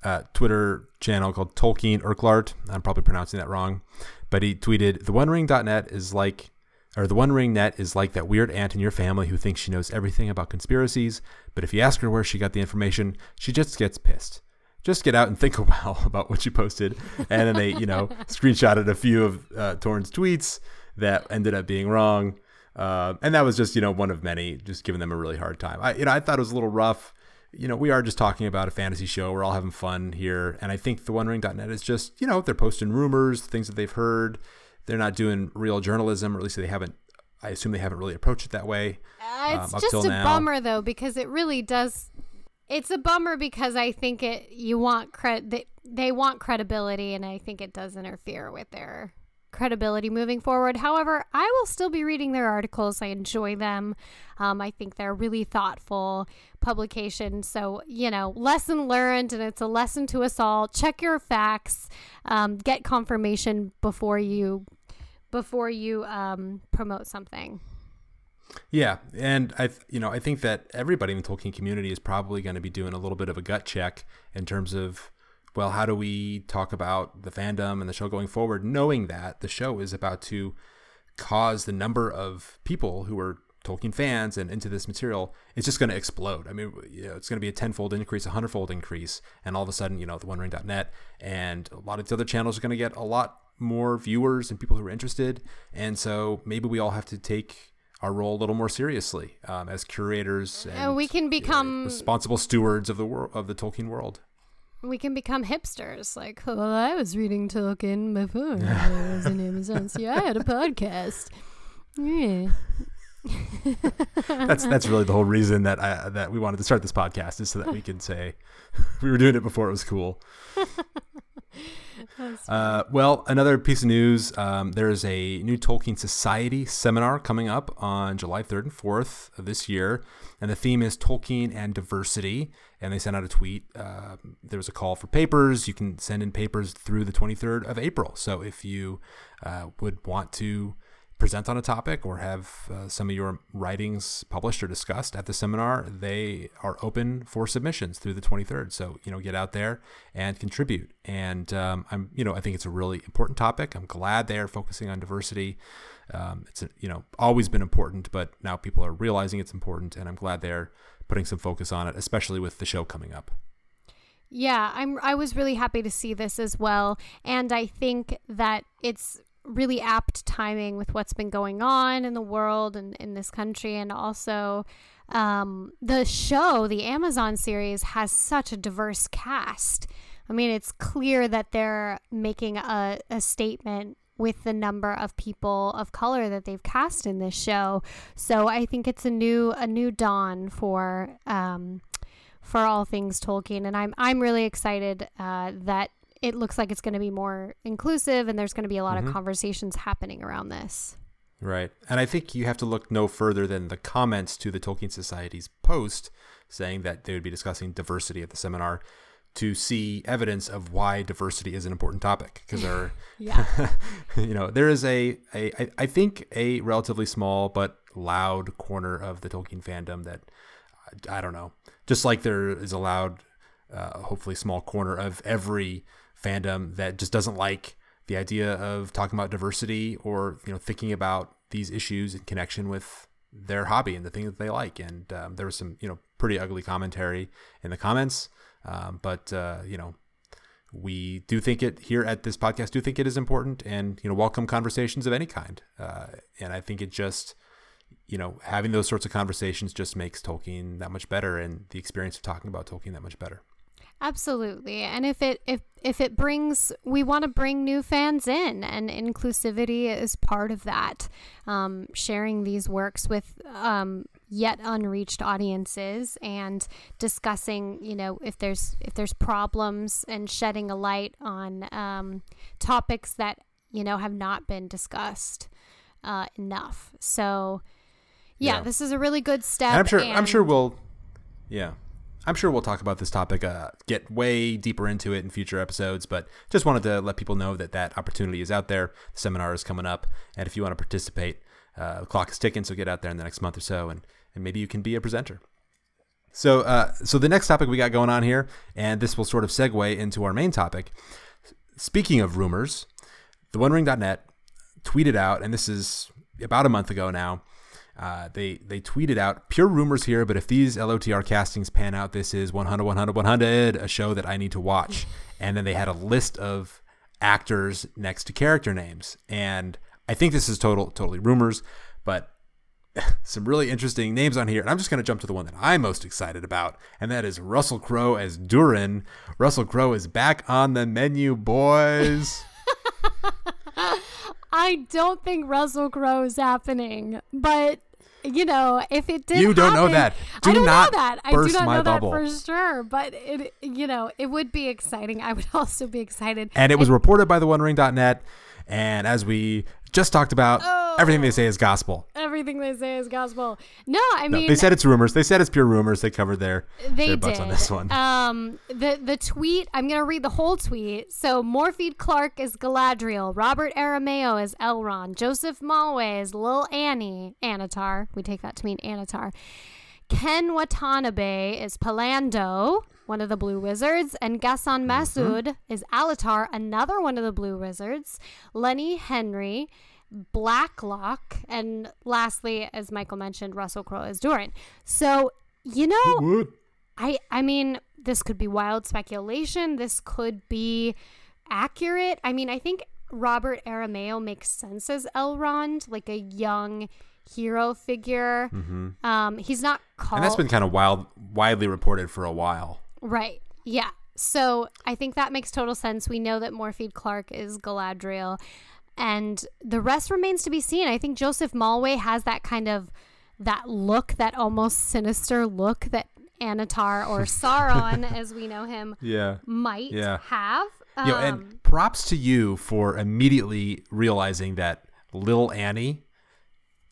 a, Twitter channel called Tolkien Urquhart. I'm probably pronouncing that wrong, but he tweeted the One OneRing.net is like or the One Ring Net is like that weird aunt in your family who thinks she knows everything about conspiracies, but if you ask her where she got the information, she just gets pissed just get out and think a while about what you posted. And then they, you know, screenshotted a few of uh, Torn's tweets that ended up being wrong. Uh, and that was just, you know, one of many, just giving them a really hard time. I, you know, I thought it was a little rough. You know, we are just talking about a fantasy show. We're all having fun here. And I think the OneRing.net is just, you know, they're posting rumors, things that they've heard. They're not doing real journalism, or at least they haven't I assume they haven't really approached it that way. Uh, it's um, just a now. bummer though because it really does it's a bummer because I think it you want credit they, they want credibility and I think it does interfere with their credibility moving forward. However, I will still be reading their articles. I enjoy them. Um, I think they're really thoughtful publications. So, you know, lesson learned, and it's a lesson to us all. Check your facts, um, get confirmation before you before you um, promote something. Yeah, and I, you know, I think that everybody in the Tolkien community is probably going to be doing a little bit of a gut check in terms of, well, how do we talk about the fandom and the show going forward, knowing that the show is about to cause the number of people who are Tolkien fans and into this material, it's just going to explode. I mean, you know, it's going to be a tenfold increase, a hundredfold increase, and all of a sudden, you know, the OneRing.net and a lot of the other channels are going to get a lot more viewers and people who are interested, and so maybe we all have to take our role a little more seriously um, as curators and, and we can become you know, responsible stewards of the world of the Tolkien world. We can become hipsters. Like, well, I was reading Tolkien before I was in Amazon. See, I had a podcast. Yeah. that's that's really the whole reason that I that we wanted to start this podcast is so that we can say we were doing it before it was cool. Uh, well, another piece of news um, there's a new Tolkien Society seminar coming up on July 3rd and 4th of this year. And the theme is Tolkien and diversity. And they sent out a tweet. Uh, there was a call for papers. You can send in papers through the 23rd of April. So if you uh, would want to present on a topic or have uh, some of your writings published or discussed at the seminar, they are open for submissions through the 23rd. So, you know, get out there and contribute. And um, I'm, you know, I think it's a really important topic. I'm glad they are focusing on diversity. Um, it's, you know, always been important, but now people are realizing it's important. And I'm glad they're putting some focus on it, especially with the show coming up. Yeah, I'm I was really happy to see this as well and I think that it's really apt timing with what's been going on in the world and in this country and also um, the show the amazon series has such a diverse cast i mean it's clear that they're making a, a statement with the number of people of color that they've cast in this show so i think it's a new a new dawn for um, for all things Tolkien, and I'm I'm really excited uh, that it looks like it's going to be more inclusive and there's going to be a lot mm-hmm. of conversations happening around this. Right. And I think you have to look no further than the comments to the Tolkien Society's post saying that they would be discussing diversity at the seminar to see evidence of why diversity is an important topic because there, Yeah. you know, there is a, a I, I think a relatively small but loud corner of the Tolkien fandom that I don't know, just like there is a loud, uh, hopefully small corner of every fandom that just doesn't like the idea of talking about diversity or you know thinking about these issues in connection with their hobby and the thing that they like. And um, there was some you know pretty ugly commentary in the comments, um, but uh, you know we do think it here at this podcast do think it is important and you know welcome conversations of any kind. Uh, and I think it just you know having those sorts of conversations just makes Tolkien that much better and the experience of talking about Tolkien that much better. Absolutely. And if it if if it brings we want to bring new fans in and inclusivity is part of that. Um, sharing these works with um, yet unreached audiences and discussing, you know, if there's if there's problems and shedding a light on um, topics that, you know, have not been discussed uh, enough. So yeah, Yeah. this is a really good step. And I'm sure. I'm sure we'll. Yeah, I'm sure we'll talk about this topic. Uh, get way deeper into it in future episodes. But just wanted to let people know that that opportunity is out there. The seminar is coming up, and if you want to participate, uh, the clock is ticking. So get out there in the next month or so, and and maybe you can be a presenter. So, uh, so the next topic we got going on here, and this will sort of segue into our main topic. Speaking of rumors, the OneRing.net tweeted out, and this is about a month ago now. Uh, they they tweeted out pure rumors here, but if these LOTR castings pan out, this is 100, 100, 100, a show that I need to watch. And then they had a list of actors next to character names, and I think this is total totally rumors, but some really interesting names on here. And I'm just going to jump to the one that I'm most excited about, and that is Russell Crowe as Durin. Russell Crowe is back on the menu, boys. I don't think Russell Crowe is happening, but you know, if it did, You don't know that. Do I don't not know that. I do not know bubble. that for sure. But it, you know, it would be exciting. I would also be excited. and it was reported by the OneRing.net. And as we just talked about, everything they say is gospel. everything they say is gospel. No, I No, mean, they said it's rumors. They said it's pure rumors. They covered their, they their butts did. on this one. Um, the the tweet. I'm gonna read the whole tweet. So Morfydd Clark is Galadriel. Robert Aramayo is Elrond. Joseph Mawle is Lil Annie. Annatar. We take that to mean Annatar. Ken Watanabe is Pallando, one of the Blue Wizards, and Gaston Masood is Alatar, another one of the Blue Wizards. Lenny Henry, Blacklock, and lastly, as Michael mentioned, Russell Crowe is Durin. So you know. I I mean, this could be wild speculation. This could be accurate. I mean, I think Robert Aramayo makes sense as Elrond, like a young hero figure. Um, he's not called Mm-hmm. and that's been kind of wild, widely reported for a while. Right. Yeah. So I think that makes total sense. We know that Morfydd Clark is Galadriel, and the rest remains to be seen. I think Joseph Mawle has that kind of that look, that almost sinister look that Annatar or Sauron, as we know him, Yeah. might Yeah. have. Um, Yo, and props to you for immediately realizing that Lil Annie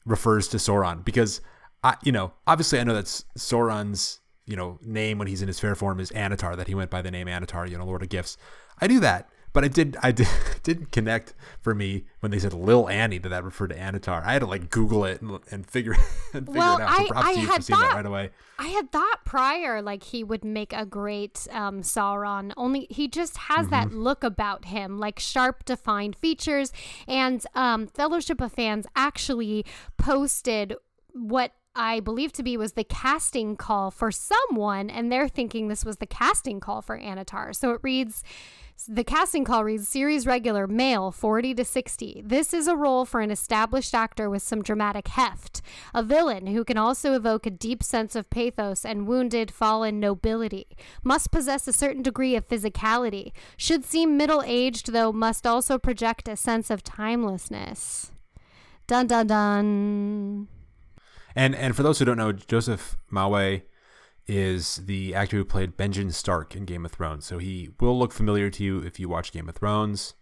refers to Sauron because I, you know, obviously I know that's Sauron's, you know, name when he's in his fair form is Annatar, that he went by the name Annatar, you know, Lord of Gifts. I knew that, but I did, I did, didn't connect for me when they said Lil Annie that that referred to Annatar. I had to like Google it and, and figure, and figure Well, it out. So I- props I to you had for seeing that thought- right away. I had thought prior like he would make a great um, Sauron. Only he just has that Mm-hmm. look about him, like sharp, defined features. And um, Fellowship of Fans actually posted what I believe to be was the casting call for someone, and they're thinking this was the casting call for Annatar. So it reads. The casting call reads series regular, male, 40 to 60. This is a role for an established actor with some dramatic heft. A villain who can also evoke a deep sense of pathos and wounded, fallen nobility. Must possess a certain degree of physicality. Should seem middle aged, though, must also project a sense of timelessness. Dun dun dun. And and for those who don't know, Joseph Mawle is the actor who played Benjen Stark in Game of Thrones. So he will look familiar to you if you watch Game of Thrones.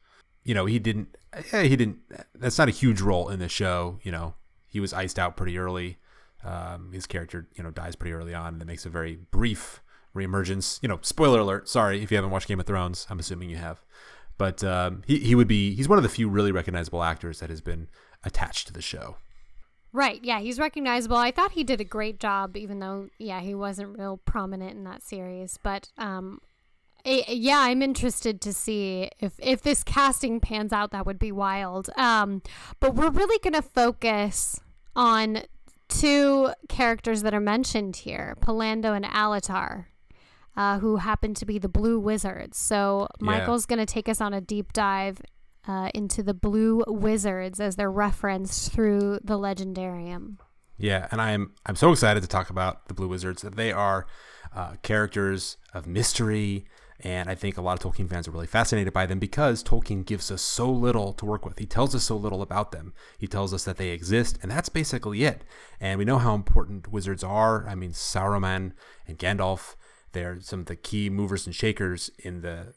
You know, he didn't eh, he didn't that's not a huge role in the show, you know. He was iced out pretty early. Um, his character, you know, dies pretty early on and it makes a very brief reemergence. You know, spoiler alert. Sorry if you haven't watched Game of Thrones. I'm assuming you have, but um, he he would be he's one of the few really recognizable actors that has been attached to the show. Right. Yeah, he's recognizable. I thought he did a great job, even though yeah he wasn't real prominent in that series. But um, yeah, I'm interested to see if if this casting pans out. That would be wild. Um, but we're really gonna focus on two characters that are mentioned here, Pallando and Alatar. Uh, who happen to be the Blue Wizards. So Michael's yeah. going to take us on a deep dive uh, into the Blue Wizards as they're referenced through the Legendarium. Yeah, and I'm I'm so excited to talk about the Blue Wizards. They are uh, characters of mystery and I think a lot of Tolkien fans are really fascinated by them because Tolkien gives us so little to work with. He tells us so little about them. He tells us that they exist, and that's basically it. And we know how important wizards are. I mean, Saruman and Gandalf, they're some of the key movers and shakers in the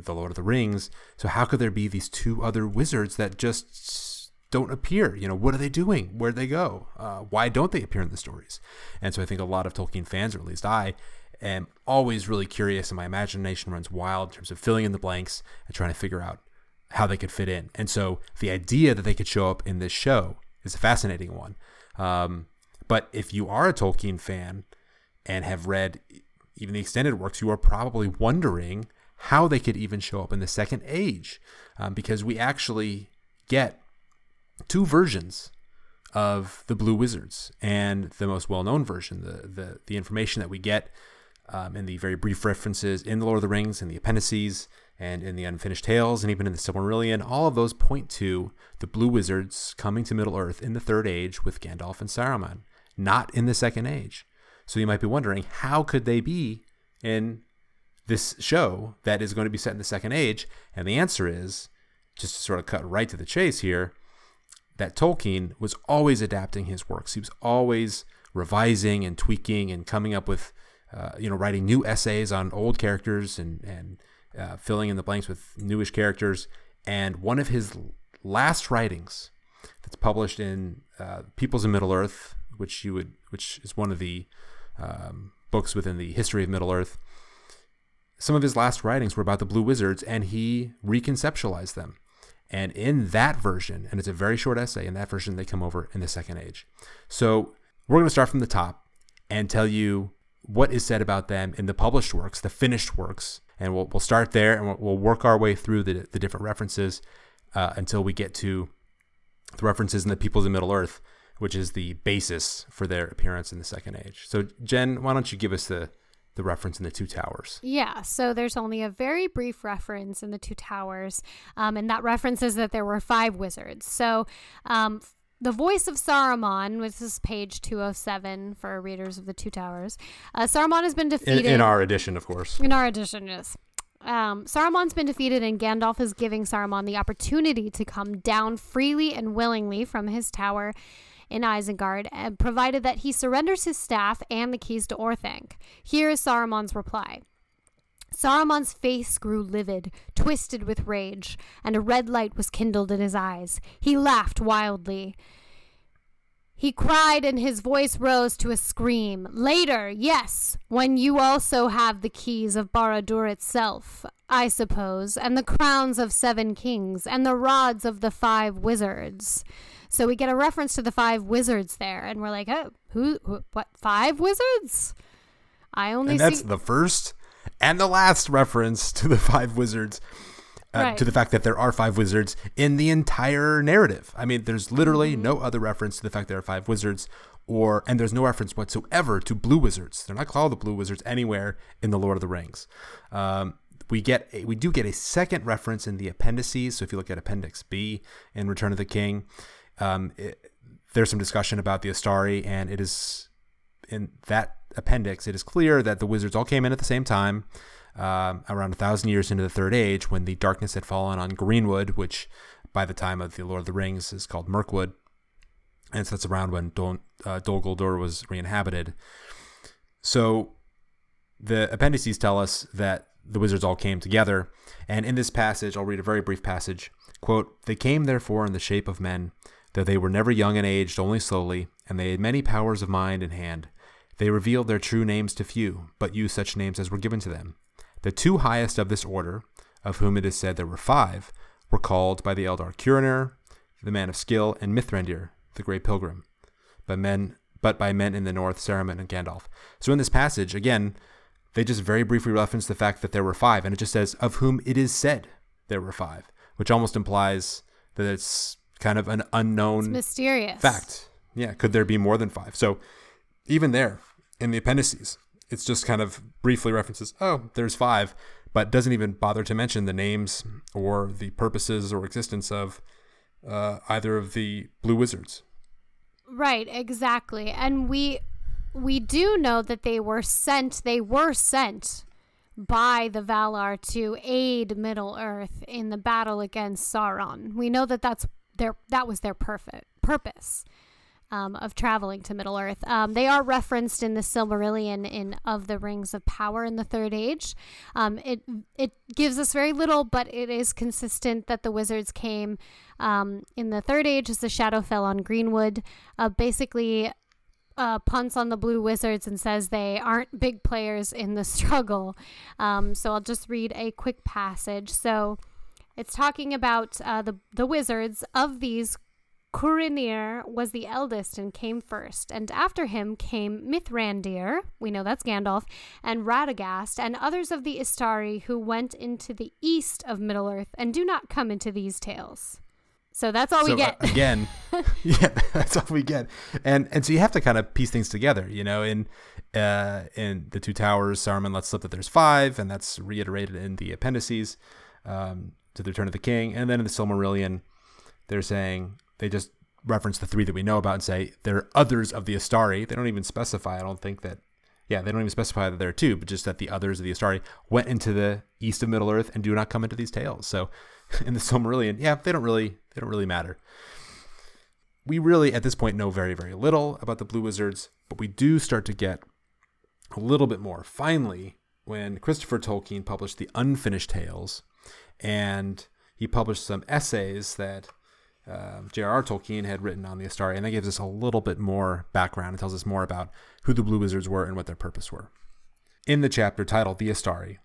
the Lord of the Rings. So how could there be these two other wizards that just don't appear? You know, what are they doing? Where'd they go? Uh, why don't they appear in the stories? And so I think a lot of Tolkien fans, or at least I, am always really curious and my imagination runs wild in terms of filling in the blanks and trying to figure out how they could fit in. And so the idea that they could show up in this show is a fascinating one. Um, but if you are a Tolkien fan and have read even the extended works, you are probably wondering how they could even show up in the Second Age, um, because we actually get two versions of the Blue Wizards, and the most well-known version, the the the information that we get um, in the very brief references in The Lord of the Rings, in the appendices, and in the Unfinished Tales, and even in the Silmarillion, all of those point to the Blue Wizards coming to Middle Earth in the Third Age with Gandalf and Saruman, not in the Second Age. So you might be wondering, how could they be in this show that is going to be set in the Second Age? And the answer is, just to sort of cut right to the chase here, that Tolkien was always adapting his works. He was always revising and tweaking and coming up with uh, you know, writing new essays on old characters and and uh, filling in the blanks with newish characters. And one of his last writings that's published in uh, Peoples of Middle Earth, which you would, which is one of the um, books within the history of Middle Earth. Some of his last writings were about the Blue Wizards, and he reconceptualized them. And in that version, and it's a very short essay, in that version, they come over in the Second Age. So we're going to start from the top and tell you what is said about them in the published works, the finished works, and we'll we'll start there and we'll, work our way through the the different references uh, until we get to the references in the Peoples of Middle Earth, which is the basis for their appearance in the Second Age. So, Jen, why don't you give us the the reference in the Two Towers? Yeah, so there's only a very brief reference in the Two Towers, um, and that references that there were five wizards. So, um, the voice of Saruman, which is page 207 for readers of the Two Towers. Uh, Saruman has been defeated. In, in, our edition, of course. In our edition, yes. Um, Saruman's been defeated, and Gandalf is giving Saruman the opportunity to come down freely and willingly from his tower in Isengard, and provided that he surrenders his staff and the keys to Orthanc. Here is Saruman's reply. Saruman's face grew livid, twisted with rage, and a red light was kindled in his eyes. He laughed wildly. He cried, and his voice rose to a scream. Later, yes, when you also have the keys of Barad-dûr itself, I suppose, and the crowns of seven kings, and the rods of the five wizards. So we get a reference to the five wizards there, and we're like, oh, who, who what, five wizards? I only and that's see- the first and the last reference to the five wizards. Uh, right. To the fact that there are five wizards in the entire narrative. I mean, there's literally mm-hmm. no other reference to the fact there are five wizards, or and there's no reference whatsoever to blue wizards. They're not called the blue wizards anywhere in the Lord of the Rings. Um, we get a, we do get a second reference in the appendices. So if you look at Appendix B in Return of the King, um, it, there's some discussion about the Istari, and it is in that appendix, it is clear that the wizards all came in at the same time, um, around a thousand years into the Third Age, when the darkness had fallen on Greenwood, which by the time of the Lord of the Rings is called Mirkwood, and so that's around when Dol, uh, Dol Guldur was re-inhabited. So the appendices tell us that the wizards all came together, and in this passage, I'll read a very brief passage. Quote, They came therefore in the shape of men, though they were never young and aged, only slowly, and they had many powers of mind and hand. They revealed their true names to few, but used such names as were given to them. The two highest of this order, of whom it is said there were five, were called by the Eldar Curunir, the man of skill, and Mithrandir, the great pilgrim, by men, but by men in the north, Saruman and Gandalf. So in this passage, again, they just very briefly reference the fact that there were five, and it just says, of whom it is said there were five, which almost implies that it's kind of an unknown It's mysterious. fact. Yeah, could there be more than five? So even there in the appendices, it's just kind of briefly references, oh, there's five, but doesn't even bother to mention the names or the purposes or existence of uh, either of the blue wizards. Right, exactly. And we we do know that they were sent they were sent by the Valar to aid Middle Earth in the battle against Sauron. We know that that's their that was their perfect purpose. Um, of traveling to Middle Earth, um, they are referenced in the Silmarillion in of the Rings of Power in the Third Age. Um, it it gives us very little, but it is consistent that the wizards came um, in the Third Age as the shadow fell on Greenwood. Uh, basically, uh, punts on the Blue Wizards and says they aren't big players in the struggle. Um, so I'll just read a quick passage. So it's talking about uh, the the wizards of these. Curunir was the eldest and came first, and after him came Mithrandir, we know that's Gandalf, and Radagast, and others of the Istari who went into the east of Middle Earth and do not come into these tales. So that's all so, we get. Uh, again, yeah, that's all we get. And and so you have to kind of piece things together, you know, in uh in the two towers, Saruman lets slip that there's five, and that's reiterated in the appendices um, to the Return of the King. And then in the Silmarillion, they're saying they just reference the three that we know about and say there are others of the Istari. They don't even specify. I don't think that. Yeah, they don't even specify that there are two, but just that the others of the Istari went into the east of Middle Earth and do not come into these tales. So, in the Silmarillion, yeah, they don't really they don't really matter. We really at this point know very very little about the Blue Wizards, but we do start to get a little bit more. Finally, when Christopher Tolkien published the Unfinished Tales, and he published some essays that uh, J.R.R. Tolkien had written on the Istari, and that gives us a little bit more background and tells us more about who the Blue Wizards were and what their purpose were. In the chapter titled The Istari,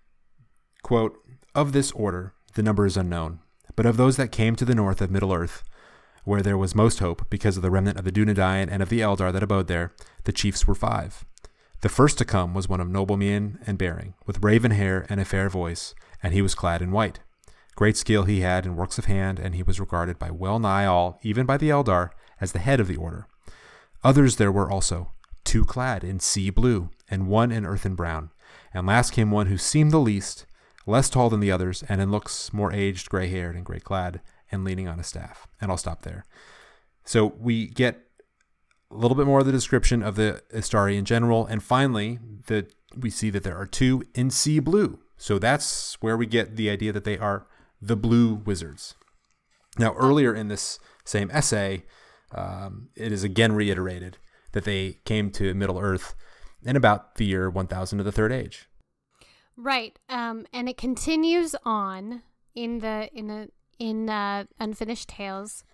quote, Of this order, the number is unknown, but of those that came to the north of Middle Earth, where there was most hope because of the remnant of the Dunedain and of the Eldar that abode there, the chiefs were five. The first to come was one of noble mien and bearing, with raven hair and a fair voice, and he was clad in white. Great skill he had in works of hand, and he was regarded by well nigh all, even by the Eldar, as the head of the order. Others there were also, two clad in sea blue, and one in earthen brown. And last came one who seemed the least, less tall than the others, and in looks more aged, gray haired, and gray clad, and leaning on a staff. And I'll stop there. So we get a little bit more of the description of the Istari in general, and finally, the we see that there are two in sea blue. So that's where we get the idea that they are the blue wizards. Now, earlier in this same essay, um, it is again reiterated that they came to Middle Earth in about the year 1000 of the Third Age. Right. Um, and it continues on in the in a in uh, Unfinished Tales.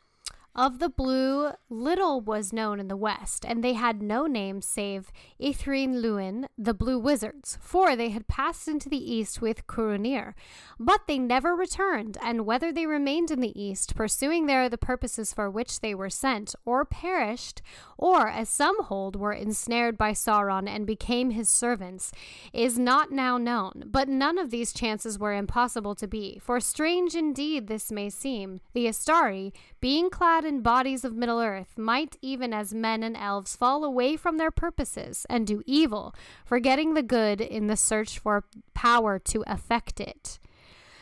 Of the blue, little was known in the west, and they had no name save Ithryn Luin, the blue wizards, for they had passed into the east with Curunir. But they never returned, and whether they remained in the east, pursuing there the purposes for which they were sent, or perished, or, as some hold, were ensnared by Sauron and became his servants, is not now known. But none of these chances were impossible to be, for strange indeed this may seem, the Istari, being clad in bodies of Middle Earth, might even as men and elves fall away from their purposes and do evil, forgetting the good in the search for power to effect it.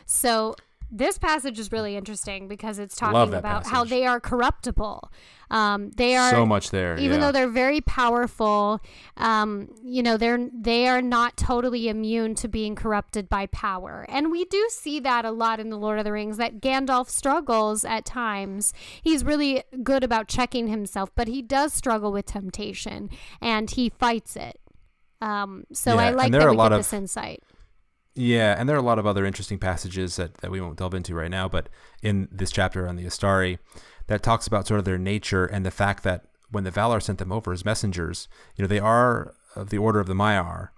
So this passage is really interesting because it's talking about how they are corruptible. Um, they are so much there. even yeah. though they're very powerful um, you know they're they are not totally immune to being corrupted by power and we do see that a lot in the lord of the rings that gandalf struggles at times he's really good about checking himself but he does struggle with temptation and he fights it um, so Yeah, i like there that are a we lot get of- this insight Yeah, and there are a lot of other interesting passages that, that we won't delve into right now, but in this chapter on the Istari, that talks about sort of their nature and the fact that when the Valar sent them over as messengers, you know, they are of the order of the Maiar,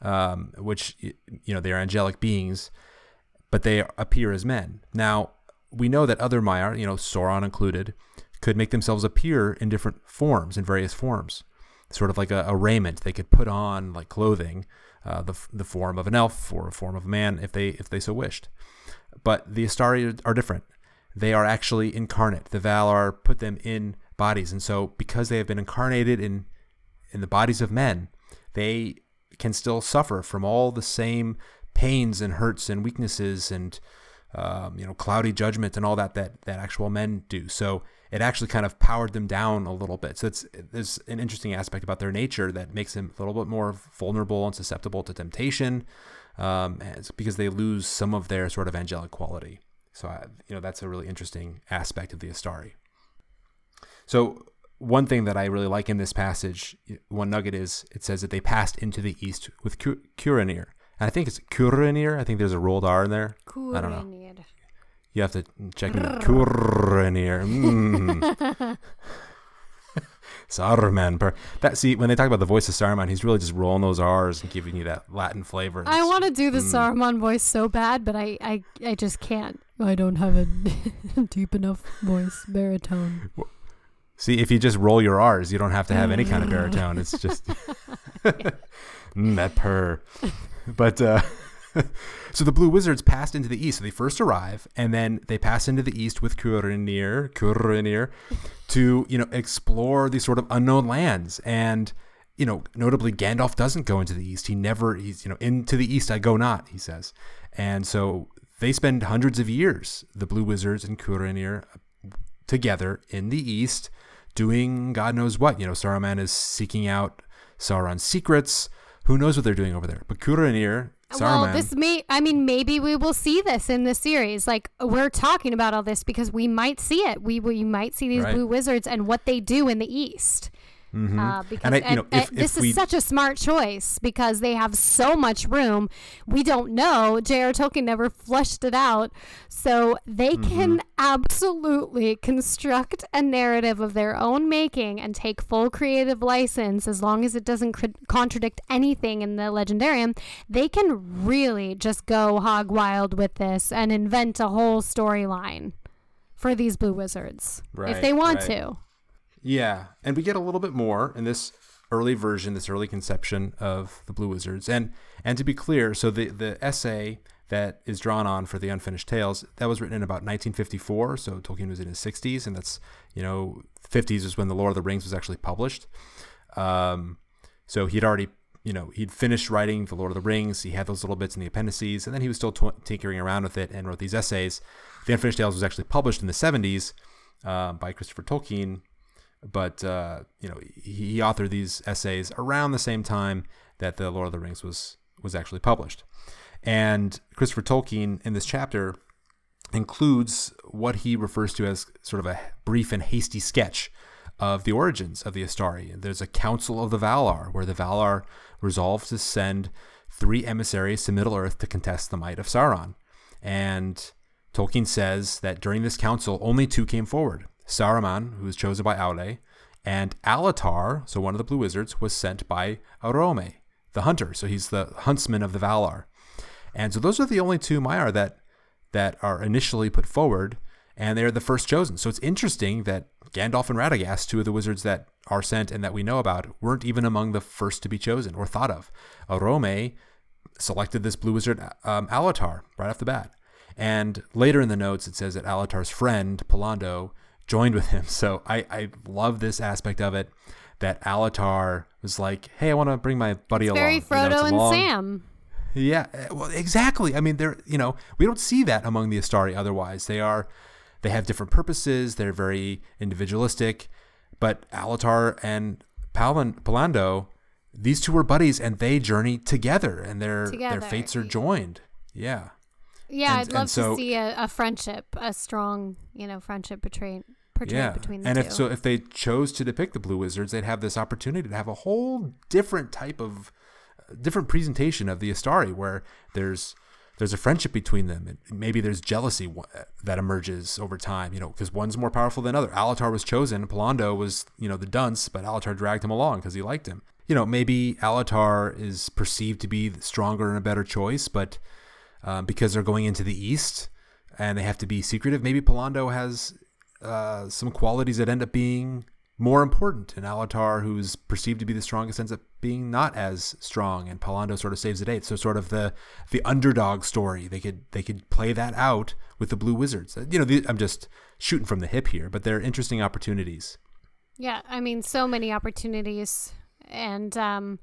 um, which you know they are angelic beings, but they appear as men. Now we know that other Maiar, you know Sauron included, could make themselves appear in different forms, in various forms, sort of like a, a raiment they could put on, like clothing, uh, the the form of an elf or a form of a man, if they if they so wished. But the Istari are different. They are actually incarnate. The Valar put them in bodies, and so because they have been incarnated in in the bodies of men, they can still suffer from all the same pains and hurts and weaknesses and um, you know cloudy judgment and all that that that actual men do. So it actually kind of powered them down a little bit. So it's there's an interesting aspect about their nature that makes them a little bit more vulnerable and susceptible to temptation, um, because they lose some of their sort of angelic quality. So I, you know that's a really interesting aspect of the Istari. So one thing that I really like in this passage, one nugget is it says that they passed into the east with Curanir. And I think it's Curanir. I think there's a rolled R in there. I don't know. You have to check me. Curanir. Mm. Saruman. Per- that see when they talk about the voice of Saruman, he's really just rolling those R's and giving you that Latin flavor. I want to do the mm. Saruman voice so bad, but I, I, I just can't. I don't have a deep enough voice baritone. See, if you just roll your R's, you don't have to have any kind of baritone. It's just mm, that purr. But uh, so the Blue Wizards passed into the east. So they first arrive, and then they pass into the east with Curanir, Curanir, to you know explore these sort of unknown lands. And you know, notably, Gandalf doesn't go into the east. He never, he's you know, into the east I go not. He says, and so they spend hundreds of years, the Blue Wizards and Curanir, together in the east doing God knows what. You know, Saruman is seeking out Sauron's secrets. Who knows what they're doing over there? But Curanir, Well, this may, I mean, maybe we will see this in the series. Like, we're talking about all this because we might see it. We, we might see these right. blue wizards and what they do in the East. Mm-hmm. Uh, because and I, you know, if, this if is such a smart choice because they have so much room. We don't know. J.R. Tolkien never flushed it out. So they mm-hmm. can absolutely construct a narrative of their own making and take full creative license as long as it doesn't cr- contradict anything in the legendarium. They can really just go hog wild with this and invent a whole storyline for these blue wizards right, if they want right. to. Yeah, and we get a little bit more in this early version, this early conception of the Blue Wizards. And and to be clear, so the the essay that is drawn on for the Unfinished Tales that was written in about 1954. So Tolkien was in his 60s, and that's you know 50s is when the Lord of the Rings was actually published. Um, so he'd already you know he'd finished writing the Lord of the Rings. He had those little bits in the appendices, and then he was still t- tinkering around with it and wrote these essays. The Unfinished Tales was actually published in the 70s uh, by Christopher Tolkien but uh, you know he, authored these essays around the same time that the Lord of the Rings was was actually published. And Christopher Tolkien in this chapter includes what he refers to as sort of a brief and hasty sketch of the origins of the Istari. There's a council of the Valar where the Valar resolve to send three emissaries to Middle Earth to contest the might of Sauron. And Tolkien says that during this council, only two came forward Saruman, who was chosen by Aule, and Alatar, so one of the Blue Wizards, was sent by Orome, the hunter. So he's the huntsman of the Valar. And so those are the only two Maiar that that are initially put forward, and they're the first chosen. So it's interesting that Gandalf and Radagast, two of the wizards that are sent and that we know about, weren't even among the first to be chosen or thought of. Orome selected this blue wizard um, Alatar right off the bat. And later in the notes, it says that Alatar's friend, Pallando, joined with him. So I, I love this aspect of it that Alatar was like, hey, I want to bring my buddy it's along. Very Frodo you know, and long... Sam. Yeah, eh, well, exactly. I mean, they're you know we don't see that among the Istari. Otherwise, they are they have different purposes. They're very individualistic. But Alatar and Palan, Pallando, these two were buddies, and they journey together, and their together. their fates are joined. Yeah. Yeah, and, I'd love so, to see a, a, friendship, a strong, you know, friendship between yeah. between the and two. if so, if they chose to depict the Blue Wizards, they'd have this opportunity to have a whole different type of, different presentation of the Istari, where there's there's a friendship between them. and maybe there's jealousy that emerges over time, you know, because one's more powerful than other. Alatar was chosen, Pallando was, you know, the dunce, but Alatar dragged him along because he liked him. you know, maybe Alatar is perceived to be stronger and a better choice, but um, because they're going into the east and they have to be secretive, maybe Pallando has uh, some qualities that end up being more important. And Alatar, who's perceived to be the strongest, ends up being not as strong, and Pallando sort of saves the day. So sort of the the underdog story. They could they could play that out with the Blue Wizards. You know, the, I'm just shooting from the hip here, but they're interesting opportunities. Yeah, I mean, so many opportunities, and um,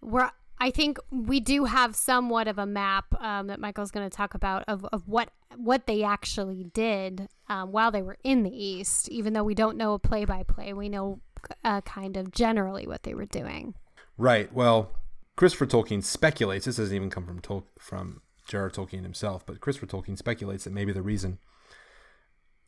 we're. I think we do have somewhat of a map um, that Michael's going to talk about of, of what what they actually did um, while they were in the East. Even though we don't know a play by play, we know uh, kind of generally what they were doing. Right. Well, Christopher Tolkien speculates. This doesn't even come from Tol- from J.R.R. Tolkien himself, but Christopher Tolkien speculates that maybe the reason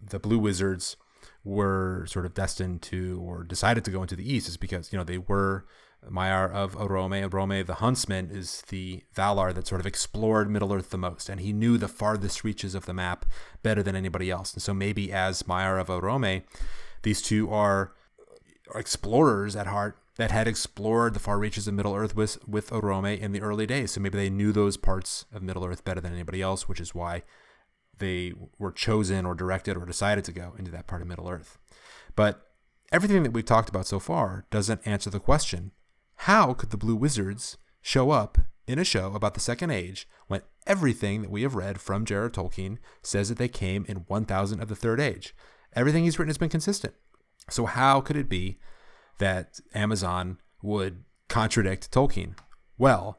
the Blue Wizards were sort of destined to or decided to go into the East is because you know they were Maiar of Orome. Orome, the huntsman, is the Valar that sort of explored Middle Earth the most, and he knew the farthest reaches of the map better than anybody else. And so maybe as Maiar of Orome, these two are explorers at heart that had explored the far reaches of Middle Earth with with Orome in the early days. So maybe they knew those parts of Middle Earth better than anybody else, which is why they were chosen or directed or decided to go into that part of Middle Earth. But everything that we've talked about so far doesn't answer the question how could the Blue Wizards show up in a show about the Second Age when everything that we have read from J.R.R. Tolkien says that they came in 1000 of the Third Age? Everything he's written has been consistent. So, how could it be that Amazon would contradict Tolkien? Well,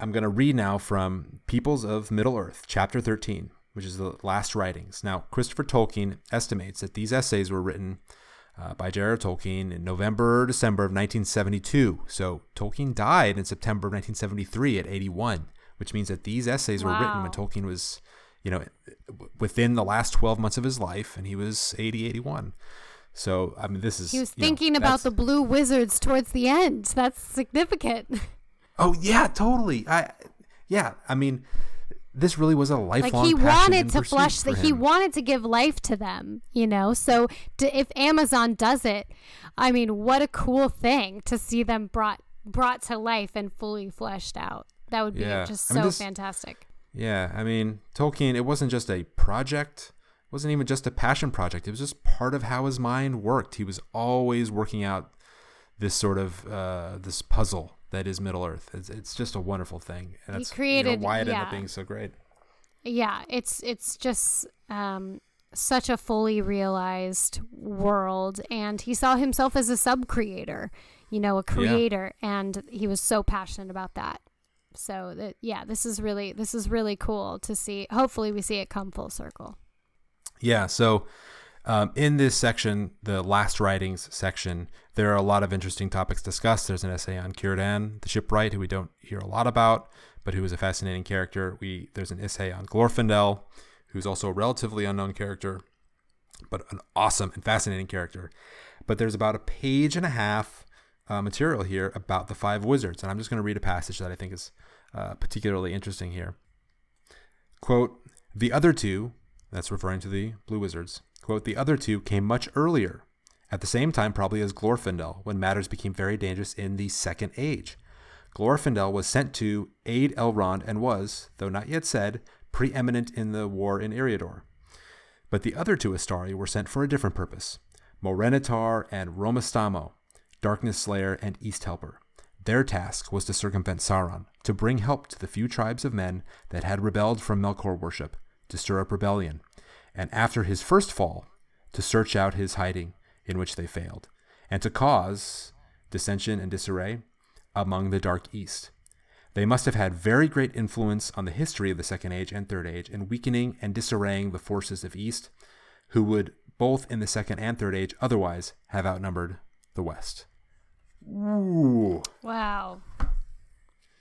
I'm going to read now from Peoples of Middle Earth, chapter 13, which is the last writings. Now, Christopher Tolkien estimates that these essays were written uh, by J.R.R. Tolkien in November or December of 1972. So Tolkien died in September of 1973 at 81, which means that these essays wow. were written when Tolkien was, you know, within the last 12 months of his life, and he was 80, 81. So I mean, this is he was thinking know, about the Blue Wizards towards the end. That's significant. Oh yeah, totally. I yeah, I mean, this really was a lifelong. Like he wanted to flush that he wanted to give life to them, you know. So to, if Amazon does it, I mean, what a cool thing to see them brought brought to life and fully fleshed out. That would be yeah. just so I mean, this, fantastic. Yeah, I mean, Tolkien. It wasn't just a project. It wasn't even just a passion project. It was just part of how his mind worked. He was always working out this sort of uh, this puzzle that is Middle Earth. It's, it's just a wonderful thing. And that's he created, you know, why it yeah. ended up being so great. Yeah, it's it's just um, such a fully realized world, and he saw himself as a sub creator, you know, a creator, yeah. and he was so passionate about that. So that yeah, this is really this is really cool to see. Hopefully, we see it come full circle. Yeah. So um, in this section, the last writings section, there are a lot of interesting topics discussed. There's an essay on Círdan, the shipwright, who we don't hear a lot about, but who is a fascinating character. We there's an essay on Glorfindel, who's also a relatively unknown character, but an awesome and fascinating character. But there's about a page and a half uh, material here about the five wizards, and I'm just going to read a passage that I think is uh, particularly interesting here. Quote: The other two, that's referring to the blue wizards Quote, the other two came much earlier, at the same time probably as Glorfindel, when matters became very dangerous in the Second Age. Glorfindel was sent to aid Elrond and was, though not yet said, preeminent in the war in Eriador. But the other two Istari were sent for a different purpose Morinehtar and Romestamo, Darkness Slayer and East Helper. Their task was to circumvent Sauron, to bring help to the few tribes of men that had rebelled from Melkor worship, to stir up rebellion, and after his first fall, to search out his hiding in which they failed, and to cause dissension and disarray among the Dark East. They must have had very great influence on the history of the Second Age and Third Age in weakening and disarraying the forces of East, who would both in the Second and Third Age otherwise have outnumbered the West. Ooh. Wow.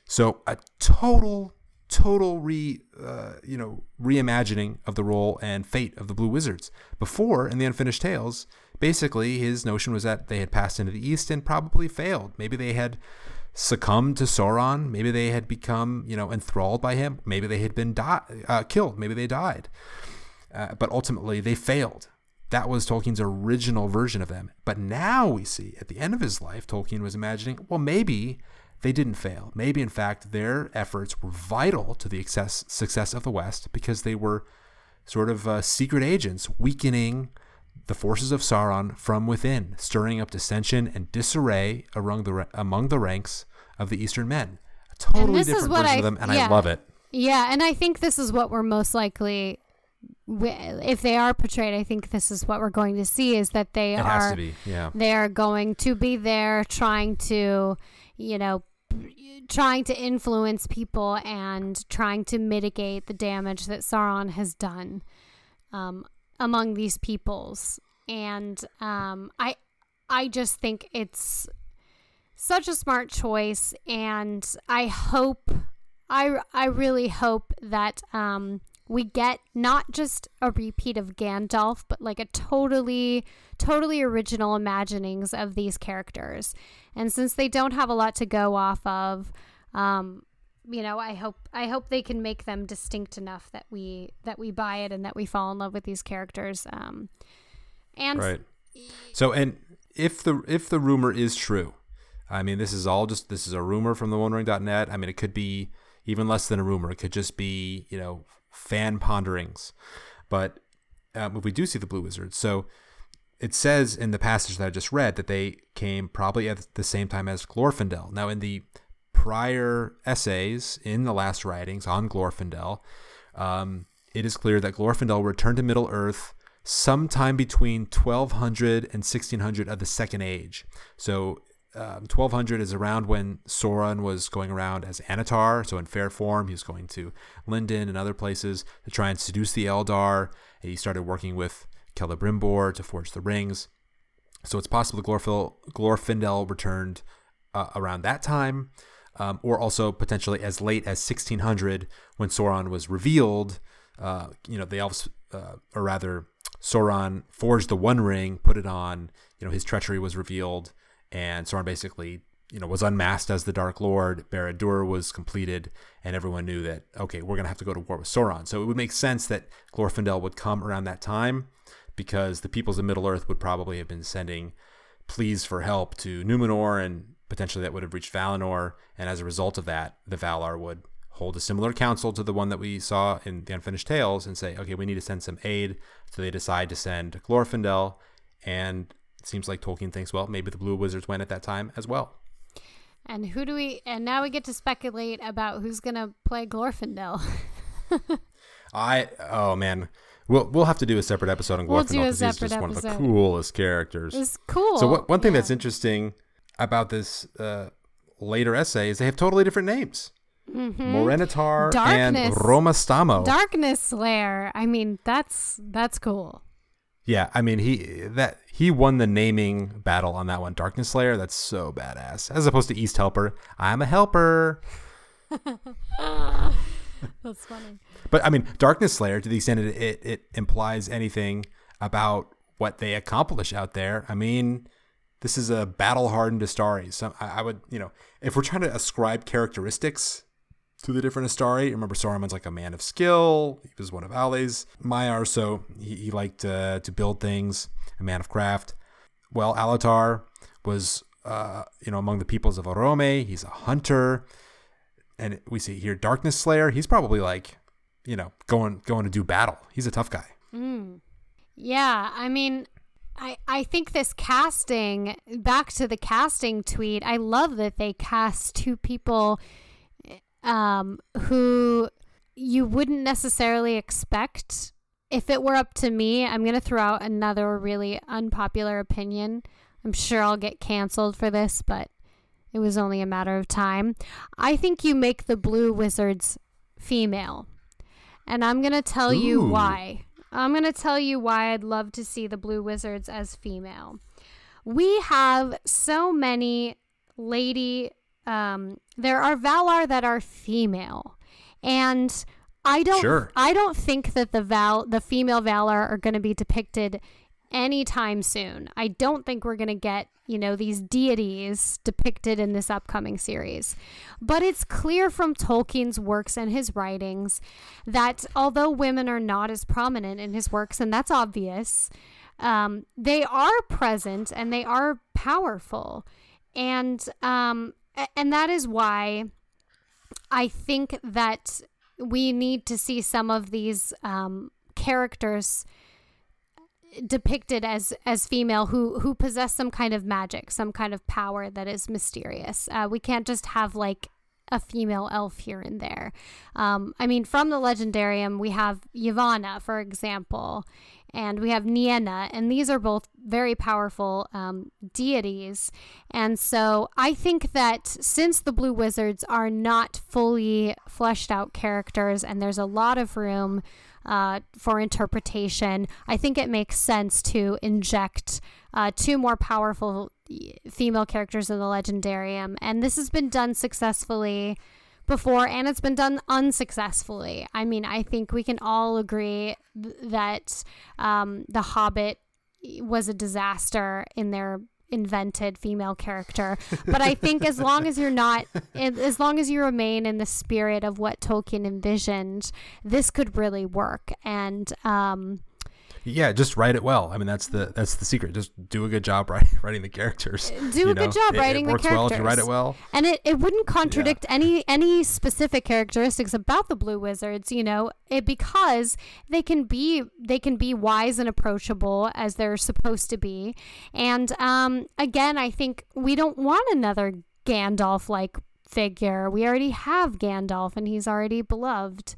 So a total total re uh, you know reimagining of the role and fate of the Blue Wizards. Before in the Unfinished Tales, basically his notion was that they had passed into the East and probably failed. Maybe they had succumbed to Sauron. Maybe they had become you know enthralled by him. Maybe they had been di- uh, killed. Maybe they died. Uh, but ultimately they failed. that was Tolkien's original version of them. But now we see at the end of his life, Tolkien was imagining, well, maybe they didn't fail. Maybe, in fact, their efforts were vital to the success, success of the West because they were sort of uh, secret agents weakening the forces of Sauron from within, stirring up dissension and disarray among the, among the ranks of the Eastern men. A totally different version I, of them, and yeah, I love it. Yeah, and I think this is what we're most likely if they are portrayed, I think this is what we're going to see is that they it are yeah. they are going to be there trying to, you know, trying to influence people and trying to mitigate the damage that Sauron has done um, among these peoples. And um, I I just think it's such a smart choice and I hope I I really hope that um, we get not just a repeat of Gandalf, but like a totally, totally original imaginings of these characters. And since they don't have a lot to go off of, um, you know, I hope I hope they can make them distinct enough that we that we buy it and that we fall in love with these characters. Um, and right. So, and if the if the rumor is true, I mean, this is all just this is a rumor from the OneRing.net. I mean, it could be even less than a rumor. It could just be you know fan ponderings. But um, if we do see the Blue Wizards, so it says in the passage that I just read that they came probably at the same time as Glorfindel. Now, in the prior essays in the last writings on Glorfindel, um, it is clear that Glorfindel returned to Middle Earth sometime between 1200 and 1600 of the Second Age. So um, 1200 is around when Sauron was going around as Annatar, so in fair form. He was going to Lindon and other places to try and seduce the Eldar. And he started working with Celebrimbor to forge the rings. So it's possible Glorfil, Glorfindel returned uh, around that time, um, or also potentially as late as 1600 when Sauron was revealed. Uh, you know, the elves, uh, or rather, Sauron forged the One Ring, put it on. You know, his treachery was revealed and Sauron basically you know was unmasked as the Dark Lord. Barad-dûr was completed, and everyone knew that okay, we're gonna have to go to war with Sauron. So it would make sense that Glorfindel would come around that time, because the peoples of Middle Earth would probably have been sending pleas for help to Numenor, and potentially that would have reached Valinor, and as a result of that, the Valar would hold a similar council to the one that we saw in the Unfinished Tales and say, okay, we need to send some aid. So they decide to send Glorfindel, and it seems like Tolkien thinks, well, maybe the Blue Wizards went at that time as well. And who do we? And now we get to speculate about who's gonna play Glorfindel. I oh man, we'll we'll have to do a separate episode on Glorfindel because we'll he's just episode. one of the coolest characters. It's cool. So what, one thing yeah. that's interesting about this uh, later essay is they have totally different names. Mm-hmm. Morinehtar Darkness, and Romestamo. Darkness Slayer. I mean, that's that's cool. Yeah, I mean he that he won the naming battle on that one. Darkness Slayer, that's so badass. As opposed to East Helper, I'm a helper. that's funny. But I mean, Darkness Slayer, to the extent it, it, it implies anything about what they accomplish out there. I mean, this is a battle hardened Istari. So I, I, would, you know, if we're trying to ascribe characteristics to the different Istari. Remember, Saruman's like a man of skill. He was one of Aule's Maiar, so he, he liked uh, to build things, a man of craft. Well, Alatar was, uh, you know, among the peoples of Orome. He's a hunter. And we see here Darkness Slayer. He's probably like, you know, going going to do battle. He's a tough guy. Mm. Yeah, I mean, I, I think this casting back to the casting tweet i love that they cast two people um, who you wouldn't necessarily expect. If it were up to me, I'm going to throw out another really unpopular opinion. I'm sure I'll get canceled for this, but it was only a matter of time. I think you make the Blue Wizards female. And I'm going to tell Ooh. you why. I'm going to tell you why I'd love to see the Blue Wizards as female. We have so many lady um, there are Valar that are female, and I don't. Sure. I don't think that the Val, the female Valar, are going to be depicted anytime soon. I don't think we're going to get, you know, these deities depicted in this upcoming series. But it's clear from Tolkien's works and his writings that although women are not as prominent in his works, and that's obvious, um, they are present and they are powerful, and um, and that is why I think that we need to see some of these um, characters depicted as as female who who possess some kind of magic, some kind of power that is mysterious. Uh, we can't just have like a female elf here and there. Um, I mean, from the Legendarium, we have Yavanna, for example, and we have Nienna, and these are both very powerful um, deities. And so I think that since the Blue Wizards are not fully fleshed out characters, and there's a lot of room uh, for interpretation, I think it makes sense to inject uh, two more powerful female characters in the Legendarium. And this has been done successfully before and it's been done unsuccessfully. I mean, I think we can all agree th- that um, The Hobbit was a disaster in their invented female character. But I think as long as you're not, as long as you remain in the spirit of what Tolkien envisioned, this could really work. And, um, yeah, just write it well. I mean, that's the that's the secret. Just do a good job writing writing the characters. Do a know? good job it, writing it works the characters. well if you write it well. And it, it wouldn't contradict yeah. any any specific characteristics about the Blue Wizards, you know, it, because they can be they can be wise and approachable as they're supposed to be. And um, again, I think we don't want another Gandalf like figure. We already have Gandalf, and he's already beloved.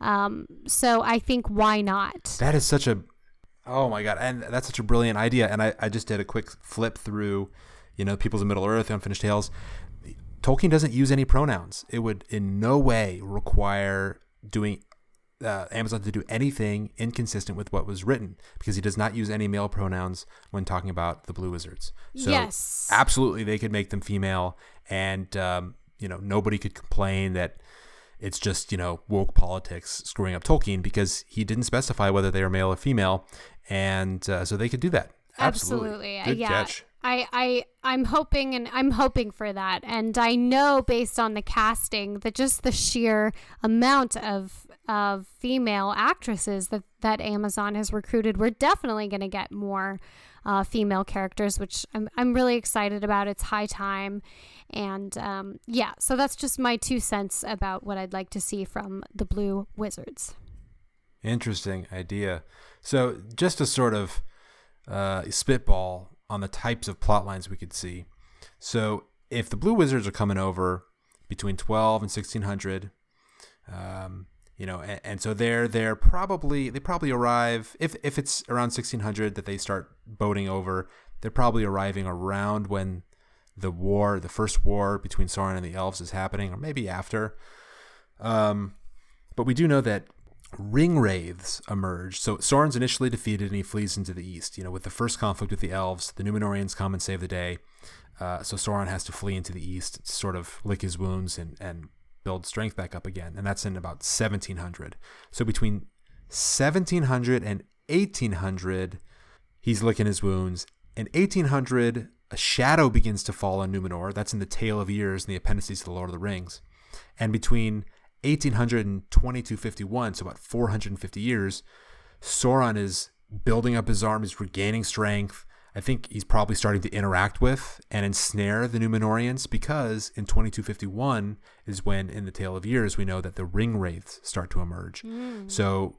Um, so I think why not? That is such a Oh my god, and that's such a brilliant idea. And I, I just did a quick flip through, you know, Peoples of Middle Earth, Unfinished Tales. Tolkien doesn't use any pronouns. It would in no way require doing uh, Amazon to do anything inconsistent with what was written because he does not use any male pronouns when talking about the Blue Wizards. So yes, absolutely, they could make them female, and um, you know nobody could complain that it's just you know woke politics screwing up Tolkien because he didn't specify whether they are male or female, and uh, so they could do that. Absolutely, Absolutely. Good yeah. Catch. I, I I'm hoping and I'm hoping for that, and I know based on the casting that just the sheer amount of of female actresses that that Amazon has recruited, we're definitely going to get more uh, female characters, which I'm I'm really excited about. It's high time, and um, yeah, so that's just my two cents about what I'd like to see from the Blue Wizards. Interesting idea. So, just to sort of uh, spitball on the types of plot lines we could see. So, if the Blue Wizards are coming over between 12 and 1600, um, you know, and, and, so they're they're probably they probably arrive if if it's around 1600 that they start boating over, they're probably arriving around when the war, the first war between Sauron and the elves is happening, or maybe after. Um, but we do know that ring wraiths emerge. So Sauron's initially defeated and he flees into the east. You know, with the first conflict with the elves, the Numenorians come and save the day. Uh, so Sauron has to flee into the east to sort of lick his wounds and, and build strength back up again. And that's in about 1700. So between 1700 and 1800, he's licking his wounds. In 1800, a shadow begins to fall on Numenor. That's in the Tale of Years and the appendices to the Lord of the Rings. And between 1800 and 2251, so about 450 years, Sauron is building up his armies, regaining strength. I think he's probably starting to interact with and ensnare the Numenorians because in 2251 is when, in the Tale of Years, we know that the ring wraiths start to emerge. Mm. So,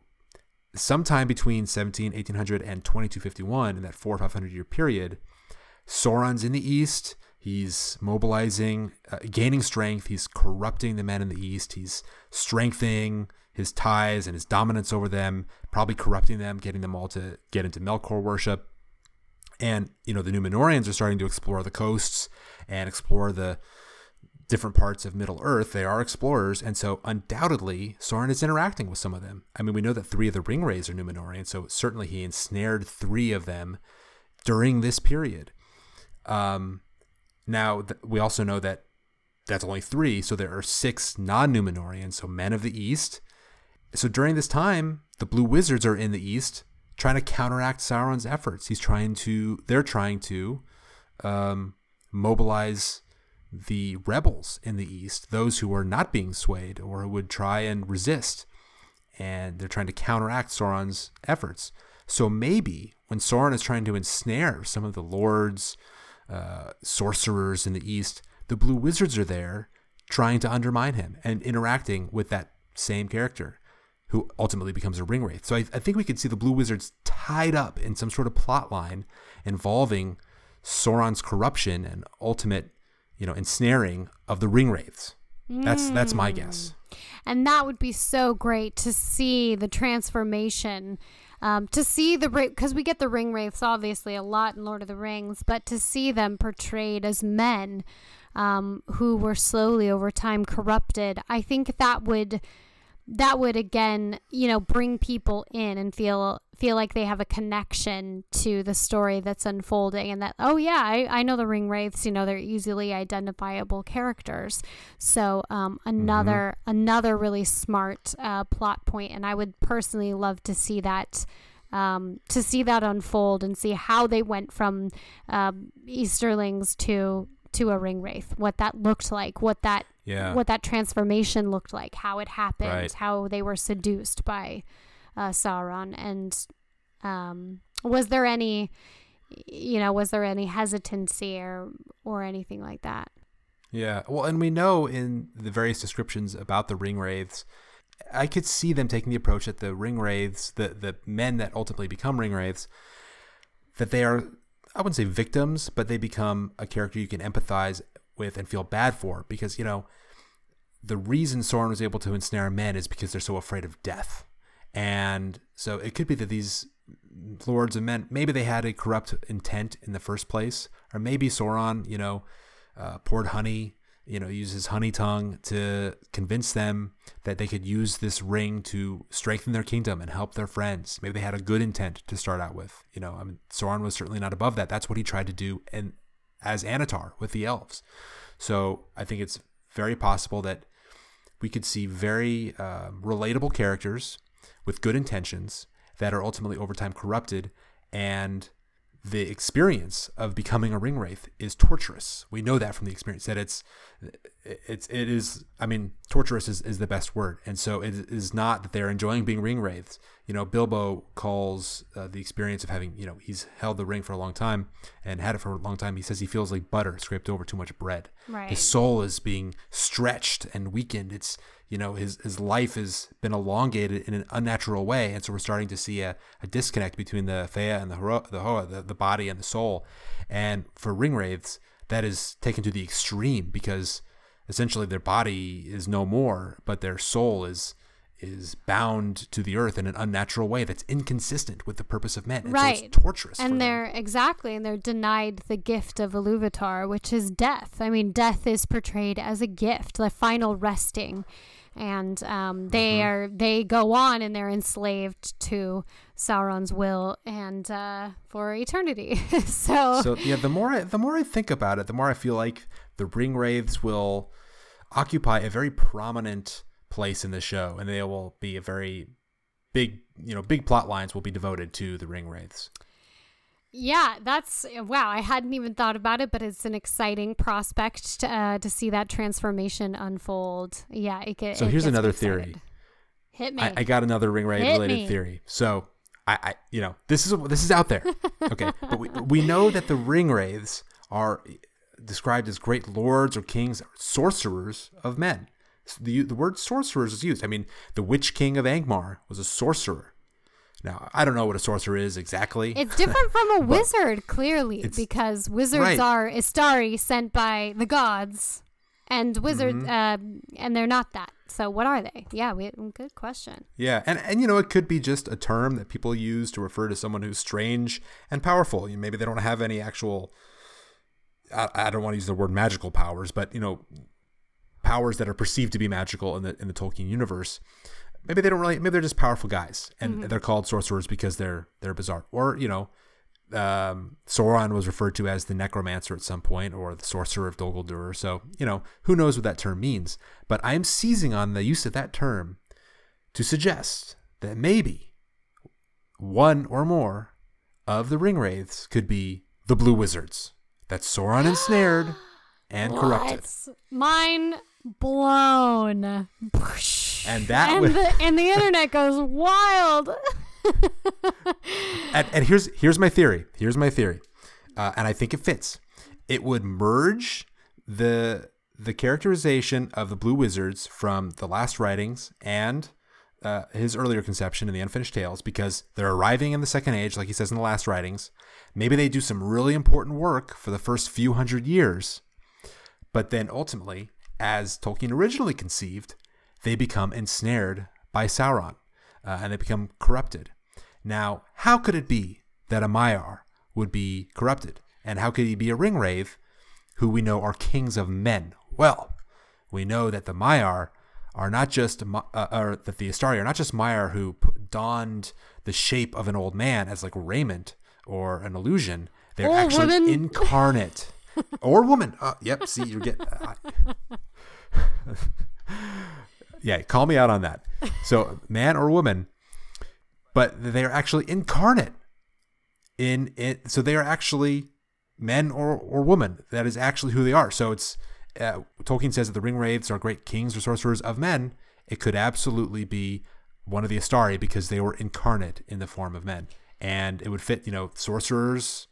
sometime between 17, 1800 and 2251, in that four or 500 year period, Sauron's in the east. He's mobilizing, uh, gaining strength. He's corrupting the men in the east. He's strengthening his ties and his dominance over them, probably corrupting them, getting them all to get into Melkor worship. And, you know, the Numenorians are starting to explore the coasts and explore the different parts of Middle Earth. They are explorers. And so, undoubtedly, Sauron is interacting with some of them. I mean, we know that three of the Ringwraiths are Numenorian. So, certainly he ensnared three of them during this period. Um, now, th- we also know that that's only three, so there are six non Numenorians, so men of the East. So during this time, the Blue Wizards are in the East trying to counteract Sauron's efforts. He's trying to, they're trying to um, mobilize the rebels in the East, those who are not being swayed or who would try and resist. And they're trying to counteract Sauron's efforts. So maybe when Sauron is trying to ensnare some of the lords, uh, sorcerers in the east, the blue wizards are there trying to undermine him and interacting with that same character who ultimately becomes a ring wraith. So I, I think we could see the blue wizards tied up in some sort of plot line involving Sauron's corruption and ultimate, you know, ensnaring of the ring wraiths. That's that's my guess. And that would be so great to see the transformation, um, to see the because we get the ring wraiths obviously a lot in Lord of the Rings, but to see them portrayed as men um, who were slowly over time corrupted, I think that would that would again you know bring people in and feel feel like they have a connection to the story that's unfolding and that oh yeah i, I know the ring wraiths you know they're easily identifiable characters so um, another mm-hmm. another really smart uh, plot point and i would personally love to see that um, to see that unfold and see how they went from um, Easterlings to to a ring wraith, what that looked like, what that yeah. what that transformation looked like, how it happened, right. how they were seduced by uh, Sauron, and um, was there any, you know, was there any hesitancy or or anything like that? Yeah, well, and we know in the various descriptions about the ring wraiths, I could see them taking the approach that the ring wraiths, the the men that ultimately become ring wraiths, that they are I wouldn't say victims, but they become a character you can empathize with and feel bad for because, you know, the reason Sauron was able to ensnare men is because they're so afraid of death. And so it could be that these lords and men, maybe they had a corrupt intent in the first place, or maybe Sauron, you know, uh, poured honey you know, use his honey tongue to convince them that they could use this ring to strengthen their kingdom and help their friends. Maybe they had a good intent to start out with. You know, I mean, Sauron was certainly not above that. That's what he tried to do, and as Annatar with the elves. So I think it's very possible that we could see very uh, relatable characters with good intentions that are ultimately over time corrupted and the experience of becoming a ring wraith is torturous. We know that from the experience that it's it's it is I mean torturous is, is the best word. And so it is not that they're enjoying being ring wraiths. You know, Bilbo calls uh, the experience of having, you know, he's held the ring for a long time and had it for a long time. He says he feels like butter scraped over too much bread. Right. His soul is being stretched and weakened. It's you know his his life has been elongated in an unnatural way, and so we're starting to see a, a disconnect between the Fea and the Hora, the Hroa, the, the body and the soul. And for ring wraiths, that is taken to the extreme because essentially their body is no more, but their soul is is bound to the earth in an unnatural way that's inconsistent with the purpose of men. And right. So it's torturous. And they're them. exactly, and they're denied the gift of Iluvatar, which is death. I mean, death is portrayed as a gift, the final resting and um, they mm-hmm. are they go on and they're enslaved to Sauron's will and uh, for eternity. so so yeah, the more I, the more I think about it, the more I feel like the ring wraiths will occupy a very prominent place in the show, and they will be a very big you know big plot lines will be devoted to the ring wraiths. Yeah, that's wow. I hadn't even thought about it, but it's an exciting prospect to, uh, to see that transformation unfold. Yeah, it, get, so it here's another theory. Hit me. I, I, got another ring wraith related theory. So I, I, you know, this is this is out there. Okay, but we we know that the ring wraiths are described as great lords or kings, sorcerers of men. The the word sorcerers is used. I mean, the Witch King of Angmar was a sorcerer. Now, I don't know what a sorcerer is exactly. It's different from a wizard, clearly, because wizards right. are Istari sent by the gods, and wizards, mm-hmm. uh, and they're not that. So, what are they? Yeah, we, good question. Yeah, and and you know, it could be just a term that people use to refer to someone who's strange and powerful. You know, maybe they don't have any actual. I, I don't want to use the word magical powers, but you know, powers that are perceived to be magical in the in the Tolkien universe maybe they don't really maybe they're just powerful guys and mm-hmm. they're called sorcerers because they're they're bizarre. Or you know um, Sauron was referred to as the necromancer at some point or the sorcerer of Dol Guldur so you know who knows what that term means but I am seizing on the use of that term to suggest that maybe one or more of the ring wraiths could be the blue wizards that Sauron ensnared and corrupted. Mine blown and that and, the, and the internet goes wild and, and here's here's my theory. Here's my theory, uh, and I think it fits. It would merge the the characterization of the Blue Wizards from the last writings and uh, his earlier conception in the Unfinished Tales because they're arriving in the Second Age, like he says in the last writings. Maybe they do some really important work for the first few hundred years, but then ultimately, as Tolkien originally conceived, they become ensnared by Sauron uh, and they become corrupted. Now, how could it be that a Maiar would be corrupted? And how could he be a Ringwraith, who we know are kings of men? Well, we know that the Maiar are not just, uh, or that the Istari are not just Maiar who donned the shape of an old man as like raiment or an illusion. They're actually incarnate. Or woman. Uh, yep, see, you're getting. Yeah, call me out on that. So, man or woman, but they are actually incarnate in it. So they are actually men or or women. That is actually who they are. So it's uh, Tolkien says that the ring wraiths are great kings or sorcerers of men. It could absolutely be one of the Istari because they were incarnate in the form of men, and it would fit. You know, sorcerers.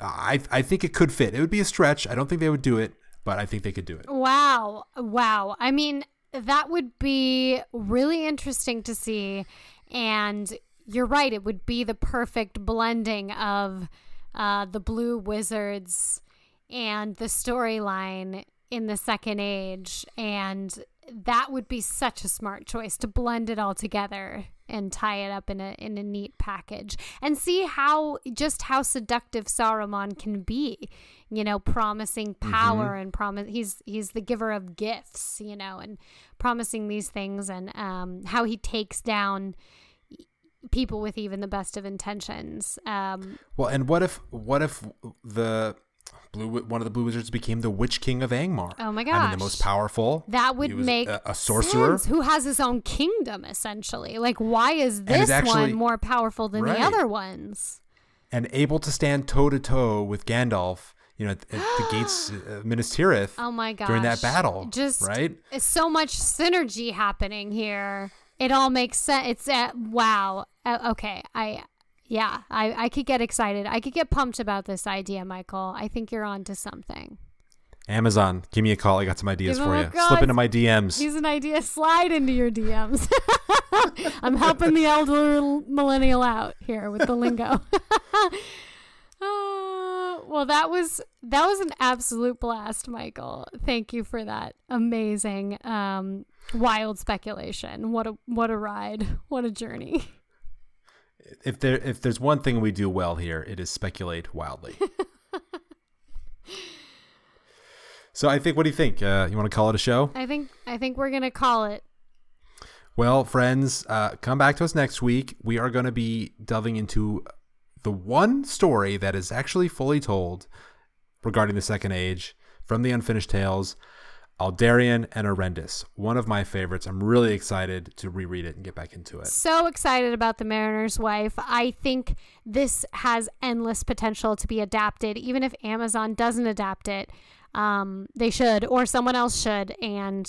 I I think it could fit. It would be a stretch. I don't think they would do it, but I think they could do it. Wow. Wow. I mean, that would be really interesting to see. And you're right, it would be the perfect blending of uh, the Blue Wizards and the storyline in the Second Age. And that would be such a smart choice to blend it all together and tie it up in a in a neat package and see how just how seductive Saruman can be you know promising power and promise he's he's the giver of gifts you know and promising these things and um how he takes down people with even the best of intentions um. Well, and what if what if the blue one of the blue wizards became the Witch King of Angmar? Oh my god. I mean, the most powerful. that would make a, a sorcerer. who has his own kingdom essentially like why is is this actually- one more powerful than Right. the other ones and able to stand toe to toe with Gandalf, you know, at, at the gates of Minas Tirith Oh my gosh. during that battle. Just right? so much synergy happening here. It all makes sense. It's uh, wow. Uh, okay, I yeah, I I could get excited. I could get pumped about this idea, Michael. I think you're on to something. Amazon, give me a call. I got some ideas for you. Slip into my DMs. Here's an idea. Slide into your DMs. I'm helping the elder millennial out here with the lingo. Uh, well, that was that was an absolute blast, Michael. Thank you for that amazing, um, wild speculation. What a what a ride! What a journey! If there if there's one thing we do well here, it is speculate wildly. so I think, what do you think? Uh, you want to call it a show? I think I think we're gonna call it. Well, friends, uh, come back to us next week. We are going to be delving into the one story that is actually fully told regarding the Second Age from the Unfinished Tales, Aldarion and Erendis. One of my favorites. I'm really excited to reread it and get back into it. So excited about the Mariner's Wife. I think this has endless potential to be adapted, even if Amazon doesn't adapt it. Um, they should, or someone else should. And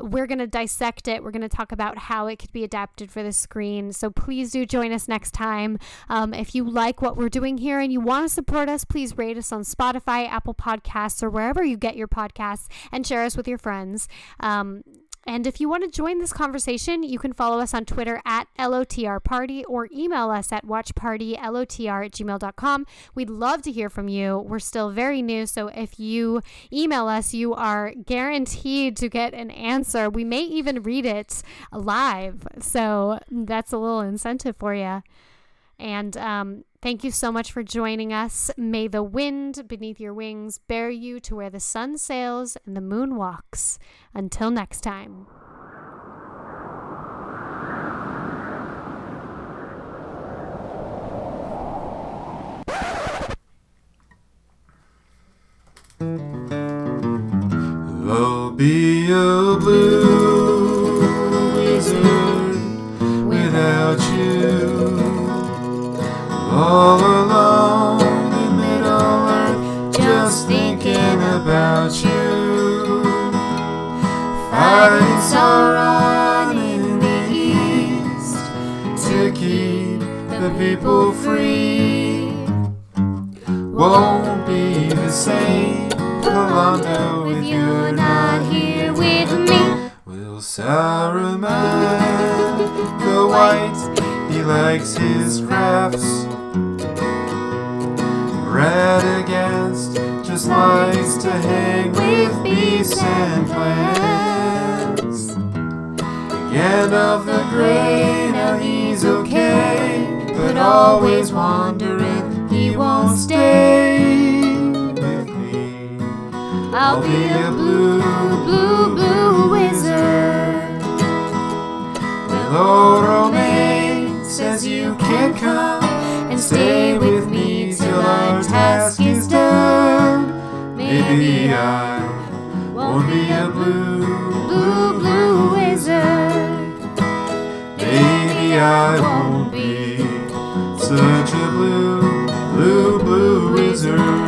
we're going to dissect it. We're going to talk about how it could be adapted for the screen. So please do join us next time. Um, if you like what we're doing here and you want to support us, please rate us on Spotify, Apple Podcasts, or wherever you get your podcasts and share us with your friends. Um, and if you want to join this conversation, you can follow us on Twitter at LOTR Party or email us at watchpartylotr at gmail.com. We'd love to hear from you. We're still very new, so if you email us, you are guaranteed to get an answer. We may even read it live, so that's a little incentive for you. And um, thank you so much for joining us. May the wind beneath your wings bear you to where the sun sails and the moon walks. Until next time. I'll be a blue All alone in Middle Earth, just thinking about you. Fighting Sauron in the east to keep the people free. Won't be the same, Pallando, if you're not here with me. Will Saruman the White, he likes his crafts. Radagast just likes to hang with beasts and plants. Gandalf the Grey, now he's okay, but always wandering, he won't stay with me. I'll be a blue, blue, blue wizard. Lord Romaine says you can come and stay with me till our task is done. Maybe I won't be a blue, blue, blue wizard. Maybe I won't be such a blue, blue, blue wizard.